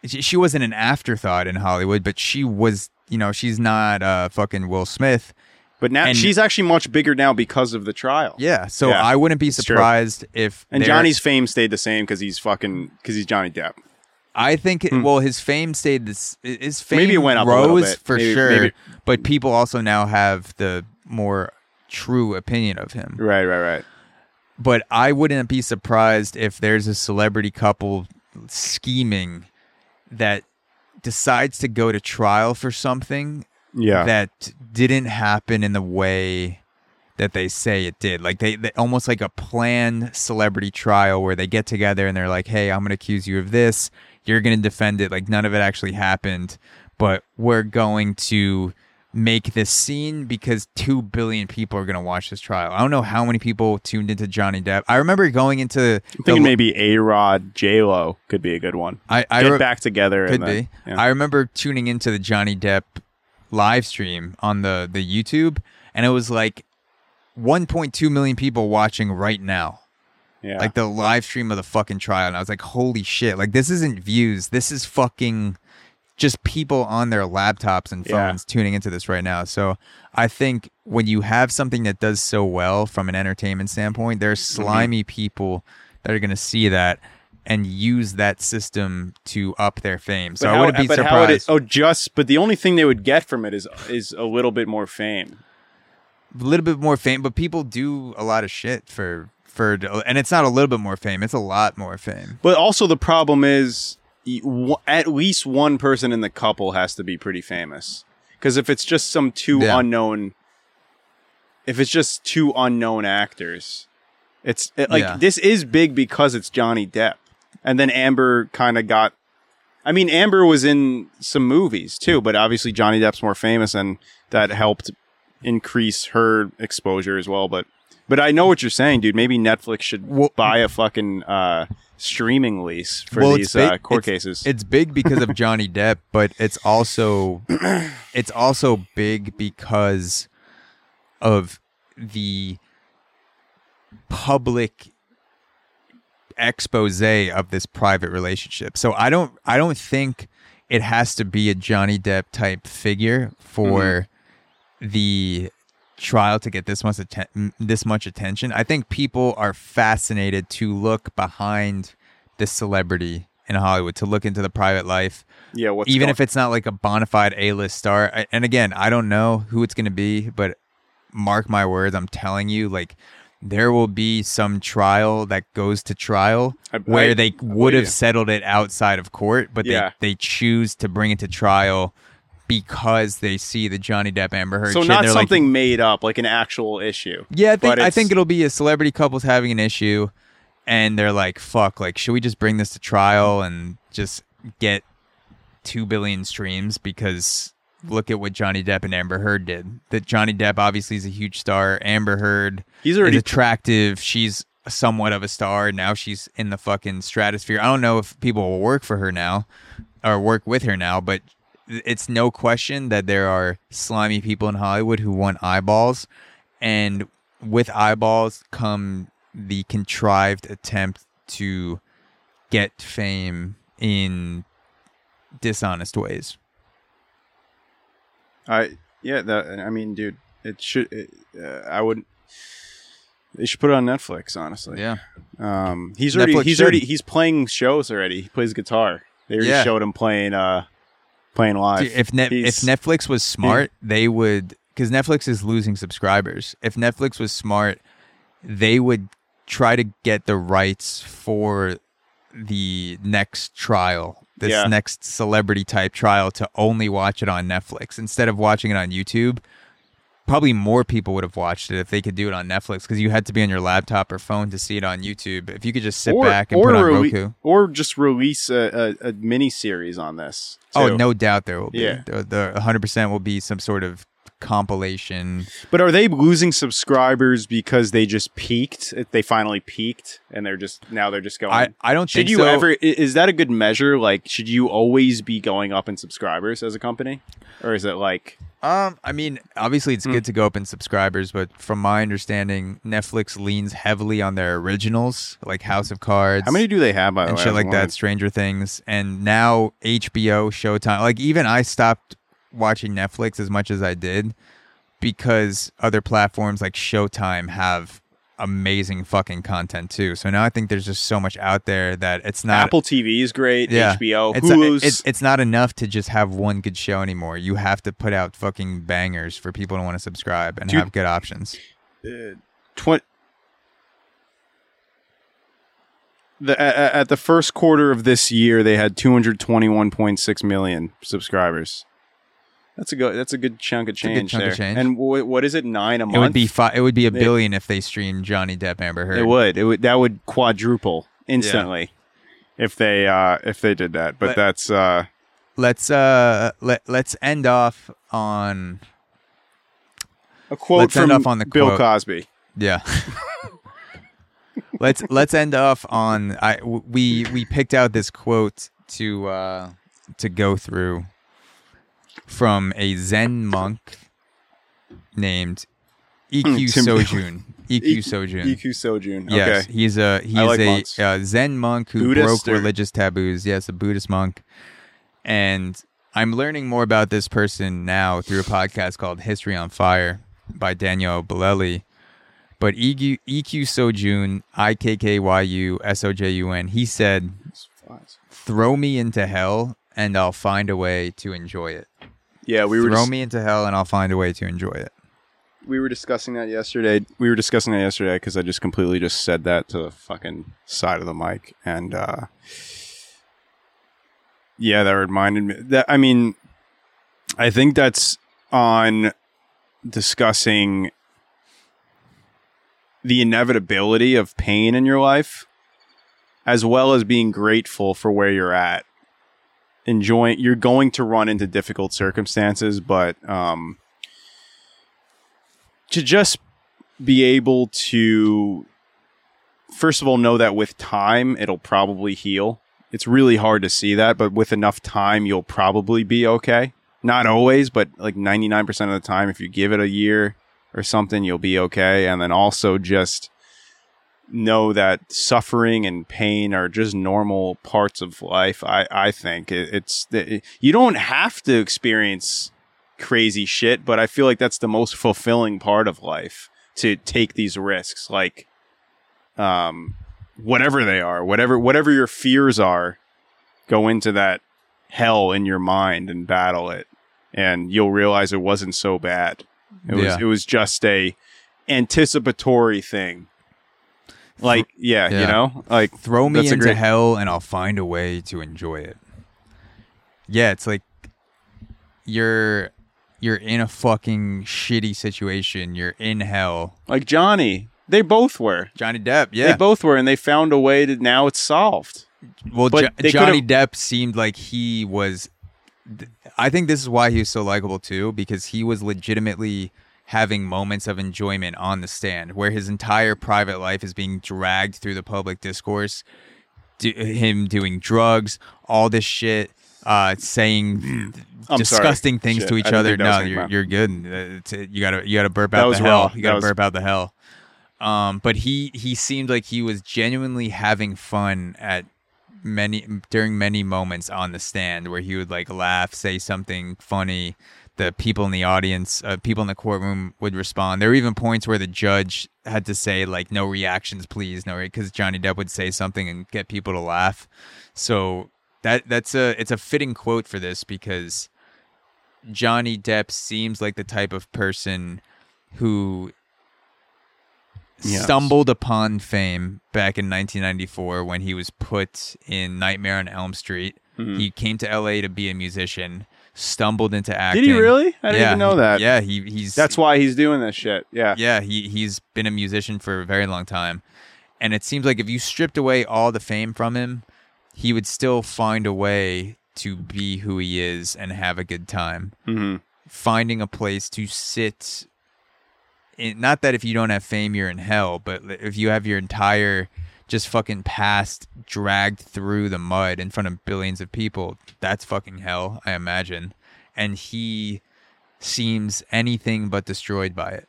she she wasn't an afterthought in Hollywood, but she was. You know, she's not uh fucking Will Smith. But now And- she's actually much bigger now because of the trial. Yeah, so Yeah, I wouldn't be surprised if And Johnny's fame stayed the same because he's fucking because he's Johnny Depp. I think it- well, his fame stayed this. His fame Hmm. Maybe it went up rose for Maybe- sure, maybe- but people also now have the more true opinion of him. Right, right, right. but I wouldn't be surprised if there's a celebrity couple scheming that decides to go to trial for something Yeah. that didn't happen in the way that they say it did. Like they, they almost like a planned celebrity trial where they get together and they're like, "Hey, I'm going to accuse you of this. You're going to defend it. Like none of it actually happened, but we're going to make this scene because 2 billion people are going to watch this trial." I don't know how many people tuned into Johnny Depp. I remember going into I'm thinking maybe A Rod, J Lo could be a good one. I, I Get re- back together. could then, be. yeah. I remember tuning into the Johnny Depp live stream on the the YouTube, and it was like 1.2 million people watching right now. Yeah. Like the live stream of the fucking trial, and I was like, "Holy shit! Like this isn't views. This is fucking just people on their laptops and Yeah. phones tuning into this right now." So I think when you have something that does so well from an entertainment standpoint, there's Mm-hmm. slimy people that are going to see that and use that system to up their fame. So But I how- wouldn't be how it- surprised. oh, just but the only thing they would get from it is is a little bit more fame. a little bit more fame, but people do a lot of shit for for, and it's not a little bit more fame; it's a lot more fame. But also the problem is at least one person in the couple has to be pretty famous. Because if it's just some two Yeah. unknown, if it's just two unknown actors, it's it, like Yeah. this is big because it's Johnny Depp, and then Amber kind of got. I mean, Amber was in some movies too, but obviously Johnny Depp's more famous, and that helped increase her exposure as well. But but I know what you're saying, dude. Maybe Netflix should Well- buy a fucking uh, streaming lease for Well, these uh, court it's- cases. It's big because of Johnny Depp, but it's also it's also big because of the public expose of this private relationship. So I don't I don't think it has to be a Johnny Depp type figure for the trial to get this much atten- this much attention. I think people are fascinated to look behind the celebrity in Hollywood, to look into the private life, yeah, what's even going- if it's not like a bona fide A-list star. I- And again, I don't know who it's going to be, but mark my words, I'm telling you, like there will be some trial that goes to trial I- where I- they would have settled it outside of court, but Yeah. they, they choose to bring it to trial because they see the Johnny Depp Amber Heard so shit. not They're like, something made up, like an actual issue. yeah, I think I think it'll be a celebrity couples having an issue, and they're like, "Fuck! Like, should we just bring this to trial and just get two billion streams?" Because look at what Johnny Depp and Amber Heard did. That Johnny Depp obviously is a huge star. Amber Heard He's is already attractive. She's somewhat of a star. Now she's in the fucking stratosphere. I don't know if people will work for her now or work with her now, but it's no question that there are slimy people in Hollywood who want eyeballs. And with eyeballs come the contrived attempt to get fame in dishonest ways. I yeah, that I mean, dude, it should. It, uh, I would. They should put it on Netflix. Honestly, Yeah. Um, he's already Netflix he's should. already he's playing shows already. He plays guitar. They already Yeah. showed him playing uh playing live. Dude, if net if Netflix was smart, they would because Netflix is losing subscribers. If Netflix was smart, they would try to get the rights for the next trial, this Yeah. next celebrity type trial, to only watch it on Netflix instead of watching it on YouTube. Probably more people would have watched it if they could do it on Netflix because you had to be on your laptop or phone to see it on YouTube. If you could just sit or, back and or put on rele- Roku. or just release a, a, a mini series on this. Oh, no doubt there will be. Yeah. The, the 100% will be some sort of compilation. But are they losing subscribers because they just peaked? They finally peaked, and they're just now they're just going. I, I don't should think you so. ever? i- Is that a good measure? Like, should you always be going up in subscribers as a company, or is it like? Um, I mean, obviously it's Hmm. good to go up in subscribers, but from my understanding, Netflix leans heavily on their originals, like House of Cards. How many do they have by the and way? shit like that, Stranger Things, and now HBO, Showtime. Like even I stopped watching Netflix as much as I did because other platforms like Showtime have amazing fucking content too. So now I think there's just so much out there that it's not Apple TV is great. Yeah. HBO, it's, Hulu's. it's it's not enough to just have one good show anymore. You have to put out fucking bangers for people to want to subscribe and Dude. have good options. Uh, twen- the, at, at the first quarter of this year, they had 221.6 million subscribers. That's a good. That's a good chunk of change chunk of there. change. And wh- what is it? Nine a month. It would be fi- it would be a They- billion if they streamed Johnny Depp Amber Heard. It would. It would. That would quadruple instantly if they uh if they did that. But Let- that's uh Let's uh let let's end off on a quote Let's end from off on the Bill quote. Cosby. Yeah. let's let's end off on I w- we we picked out this quote to uh to go through from a Zen monk named Ikkyu Tim- Sojun. Ikkyu E- Sojun. Ikkyu Sojun. Yes, he's a he's like a monks. uh, Zen monk who Buddhist broke or- religious taboos. Yes, a Buddhist monk, and I'm learning more about this person now through a podcast called History on Fire by Daniel Bolelli. But Ikkyu, Ikkyu Sojun, I K K Y U S O J U N, he said, "Throw me into hell, and I'll find a way to enjoy it. Yeah, we were Throw me into hell, and I'll find a way to enjoy it." we were discussing that yesterday. We were discussing that yesterday because I just completely just said that to the fucking side of the mic, and uh, yeah, that reminded me. That I mean, I think that's on discussing the inevitability of pain in your life, as well as being grateful for where you're at. Enjoying, you're going to run into difficult circumstances, but um, to just be able to first of all know that with time it'll probably heal. It's really hard to see that but with enough time you'll probably be okay. Not always but like 99% of the time if you give it a year or something you'll be okay. And then also just know that suffering and pain are just normal parts of life i i think it, it's it, you don't have to experience crazy shit, but I feel like that's the most fulfilling part of life to take these risks, like um, whatever they are, whatever whatever your fears are, go into that hell in your mind and battle it, and you'll realize it wasn't so bad. It was it was just a anticipatory thing. Like yeah, you know, like throw me into great- hell and I'll find a way to enjoy it. Yeah, it's like you're you're in a fucking shitty situation. You're in hell. like Johnny. They both were. Johnny Depp, yeah. They both were, and they found a way to. Now it's solved. well, Jo- Johnny Depp seemed like he was. I think this is why he was so likable too, because he was legitimately having moments of enjoyment on the stand, where his entire private life is being dragged through the public discourse. Do, him doing drugs, all this shit, uh, saying I'm disgusting sorry. things Shit, to each other. think that was No, you're you're good. Uh, It's, you gotta you gotta burp That out the hell. raw. You gotta was- burp out the hell. Um, but he he seemed like he was genuinely having fun at many during many moments on the stand where he would like laugh, say something funny. The people in the audience, uh, people in the courtroom would respond. There were even points where the judge had to say like "no reactions, please," no, because Johnny Depp would say something and get people to laugh. So that that's a it's a fitting quote for this because Johnny Depp seems like the type of person who Yes. stumbled upon fame back in 1994 when he was put in Nightmare on Elm Street. Mm-hmm. He came to LA to be a musician, stumbled into acting. Did he really? I didn't yeah, even know that. Yeah, he he's That's why he's doing this shit. Yeah. yeah, he he's been a musician for a very long time. And it seems like if you stripped away all the fame from him, he would still find a way to be who he is and have a good time. hmm Finding a place to sit in, not that if you don't have fame you're in hell, but if you have your entire just fucking passed, dragged through the mud in front of billions of people, that's fucking hell, I imagine. And he seems anything but destroyed by it.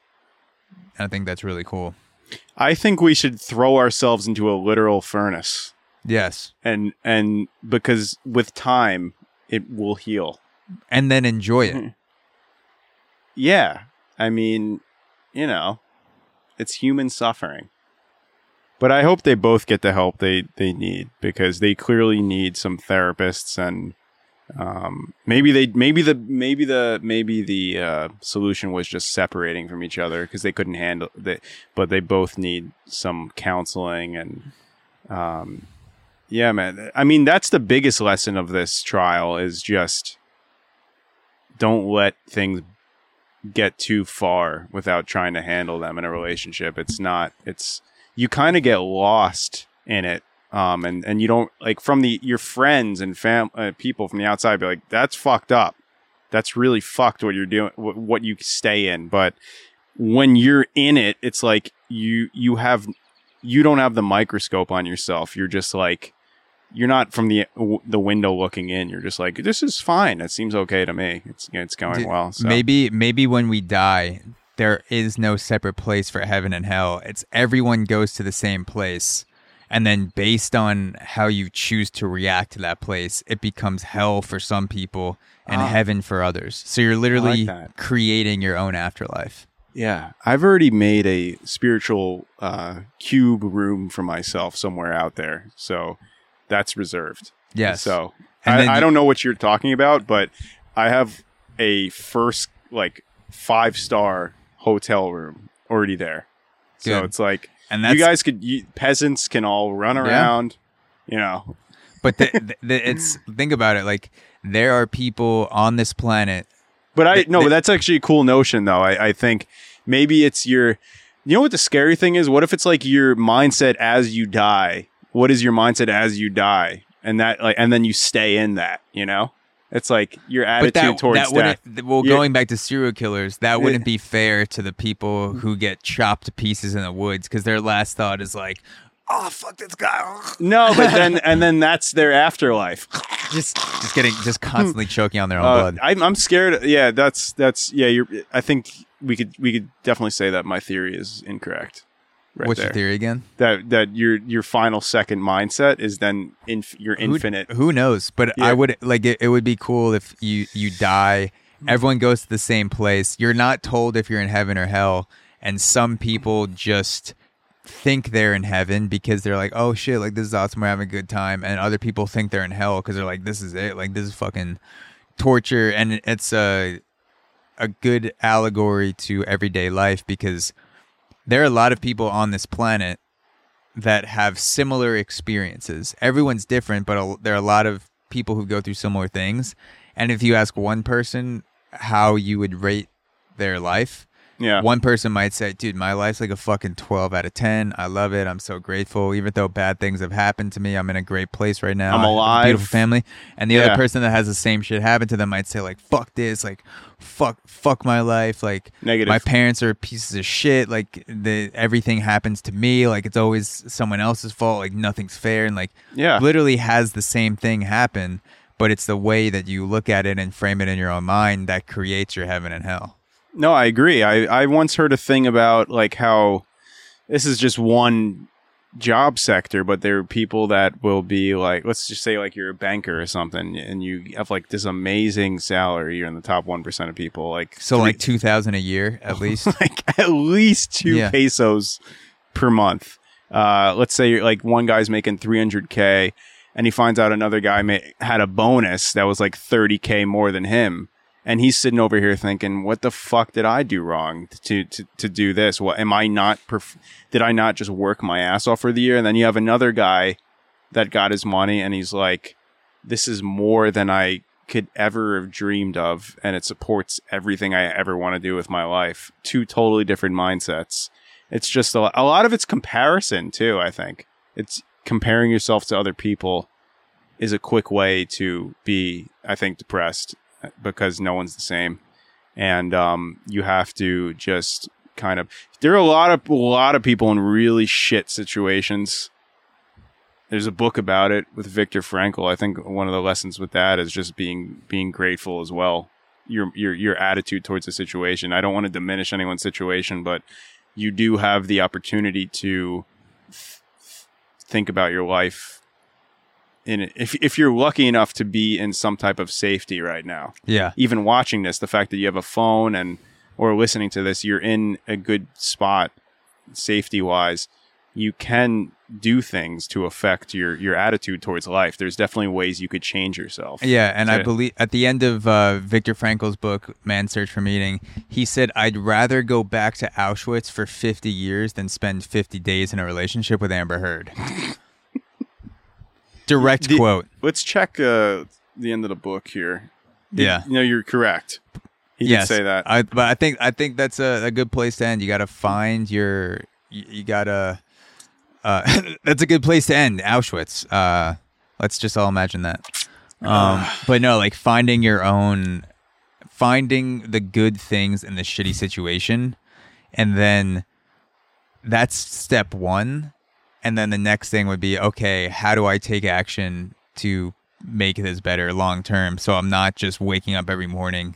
And I think that's really cool. I think we should throw ourselves into a literal furnace, Yes. and and because with time it will heal. And then enjoy it. Hmm. Yeah, I mean, you know, it's human suffering. But I hope they both get the help they they need because they clearly need some therapists and um, maybe they maybe the maybe the maybe the uh, solution was just separating from each other because they couldn't handle it. But they both need some counseling and um, yeah, man. I mean, that's the biggest lesson of this trial is just don't let things get too far without trying to handle them in a relationship. It's not. It's you kind of get lost in it, um, and and you don't like from the your friends and fam uh, people from the outside be like that's fucked up. That's really fucked what you're doing, what, what you stay in. But when you're in it, it's like you you have you don't have the microscope on yourself. You're just like you're not from the the window looking in. You're just like this is fine. It seems okay to me. It's it's going well. So. Maybe maybe when we die, there is no separate place for heaven and hell. It's everyone goes to the same place. And then based on how you choose to react to that place, it becomes hell for some people and Ah. heaven for others. So you're literally that. creating your own afterlife. Yeah, I've already made a spiritual uh, cube room for myself somewhere out there, so that's reserved. Yes. So And I, I don't know what you're talking about, but I have a first like five star hotel room already there. So it's like And that's you guys could you, peasants can all run around, you know. but the, the, it's think about it like there are people on this planet But I Th- no, that's actually a cool notion though. I, I think maybe it's your you know what the scary thing is? What if it's like your mindset as you die? What is your mindset as you die? And that like and then you stay in that, you know? It's like your attitude that, towards that death. well going back to serial killers that wouldn't be fair to the people who get chopped to pieces in the woods because their last thought is like oh fuck this guy No, but then and then that's their afterlife. just just getting just constantly choking on their own Uh, blood I'm, I'm scared. Yeah, that's that's yeah. You're. I think we could we could definitely say that my theory is incorrect. Right what's there. your theory again That that your your final second mindset is then inf- your Who- infinite. who, knows but Yeah. i would like it, it would be cool if you you die hmm. everyone goes to the same place you're not told if you're in heaven or hell and some people just think they're in heaven because they're like oh shit like this is awesome we're having a good time and other people think they're in hell because they're like this is it like this is fucking torture and it's a a good allegory to everyday life because there are a lot of people on this planet that have similar experiences. Everyone's different, but a, there are a lot of people who go through similar things. And if you ask one person how you would rate their life, Yeah. one person might say, "Dude, my life's like a fucking 12 out of 10. I love it. I'm so grateful. Even though bad things have happened to me, I'm in a great place right now. I'm I have a alive." beautiful family." And the Yeah. other person that has the same shit happen to them might say like, "Fuck this. Like fuck fuck my life. Like Negative. my parents are pieces of shit. Like the everything happens to me. Like it's always someone else's fault. Like nothing's fair." And like Yeah. literally has the same thing happen, but it's the way that you look at it and frame it in your own mind that creates your heaven and hell. No, I agree. I, I once heard a thing about like how this is just one job sector, but there are people that will be like, let's just say like you're a banker or something, and you have like this amazing salary. You're in the top one percent of people. Like So three- like 2000 a year at least. like at least two Yeah. pesos per month. Uh, let's say you're like one guy's making 300k, and he finds out another guy ma- had a bonus that was like 30k more than him, and he's sitting over here thinking, "What the fuck did I do wrong to to to do this? What am I not? Perf- did I not just work my ass off for the year?" And then you have another guy that got his money, and he's like, "This is more than I." could ever have dreamed of and it supports everything I ever want to do with my life. Two totally different mindsets. It's just a, a lot of it's comparison too, I think. It's comparing yourself to other people is a quick way to be I think depressed because no one's the same. And um you have to just kind of there are a lot of a lot of people in really shit situations there's a book about it with Viktor Frankl. I think one of the lessons with that is just being being grateful as well. Your your your attitude towards the situation. I don't want to diminish anyone's situation, but you do have the opportunity to th- think about your life. In if if you're lucky enough to be in some type of safety right now, yeah. even watching this, the fact that you have a phone and or listening to this, you're in a good spot safety wise. You can do things to affect your your attitude towards life. There's definitely ways you could change yourself. Yeah, and I believe at the end of uh, Viktor Frankl's book, Man's Search for Meaning, he said, I'd rather go back to Auschwitz for 50 years than spend 50 days in a relationship with Amber Heard. Direct The- quote. Let's check uh, the end of the book here. Yeah. You know, you're correct. He yes, did say that. I, but I think I think that's a, a good place to end. You got to find your. You, you got to. Uh, that's a good place to end. Auschwitz. Uh, let's just all imagine that. Um, but no, like finding your own, finding the good things in the shitty situation, and then that's step one. And then the next thing would be okay, how do I take action to make this better long term? So I'm not just waking up every morning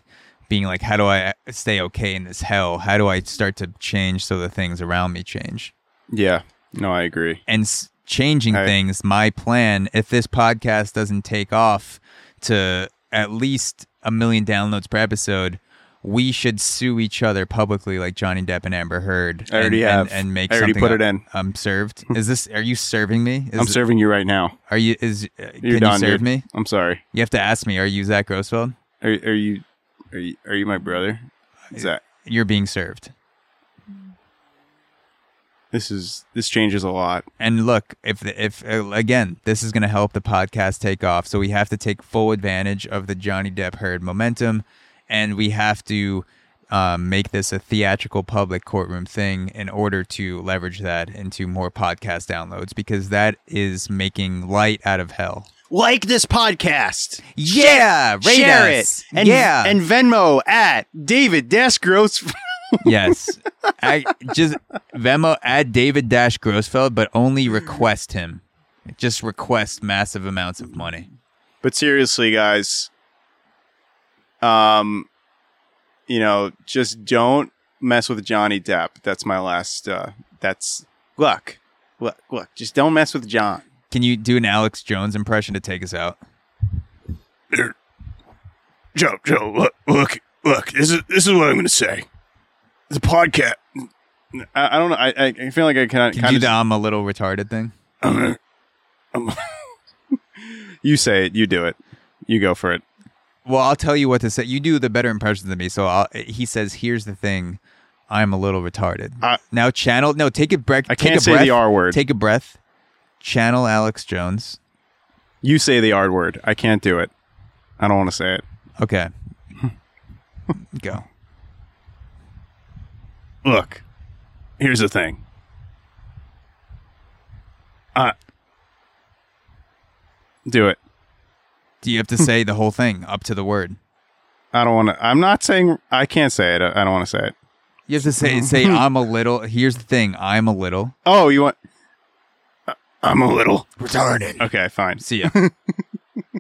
being like, how do I stay okay in this hell? How do I start to change so the things around me change? yeah. No, I agree. and s- changing I- things. My plan, if this podcast doesn't take off to at least a million downloads per episode, we should sue each other publicly, like Johnny Depp and Amber Heard. I already and, have. and, and make I already put it in. I'm served. Is this? Are you serving me? Is, I'm serving you right now. Are you? Is uh, You're can done, you serve dude. me? I'm sorry. You have to ask me. Are you Zach Grossfeld? Are, are you are you are you my brother? Is that You're being served. this is this changes a lot. And look, if if uh, again, this is going to help the podcast take off, so we have to take full advantage of the Johnny Depp Heard momentum, and we have to um, make this a theatrical public courtroom thing in order to leverage that into more podcast downloads because that is making light out of hell. Like this podcast. Yeah, rate Share it. And, yeah, And Venmo at David Desgross. yes, I just Venmo at David Dash Grossfeld, but only request him. Just request massive amounts of money. But seriously, guys, um, you know, just don't mess with Johnny Depp. That's my last. Uh, that's look, look, look. Just don't mess with John. Can you do an Alex Jones impression to take us out? Joe, Joe, look, look, look. This is this is what I'm going to say. The a podcast. I, I don't know. I, I I feel like I can Can you do of. the I'm a little retarded thing? You say it. You do it. You go for it. Well, I'll tell you what to say. You do the better impressions than me. So I'll, he says, "Here's the thing, I'm a little retarded." I- now channel. No, take a breath. I take can't a say breath, the R word. Take a breath. Channel Alex Jones. You say the R word. I can't do it. I don't want to say it. Okay. Go. Look, here's the thing. Uh, do it. Do you have to say the whole thing up to the word? I don't want to. I'm not saying I can't say it. I I don't want to say it. You have to say say I'm a little. Here's the thing. I'm a little Oh, you want? Uh, I'm a little retarded. okay. Fine. See ya.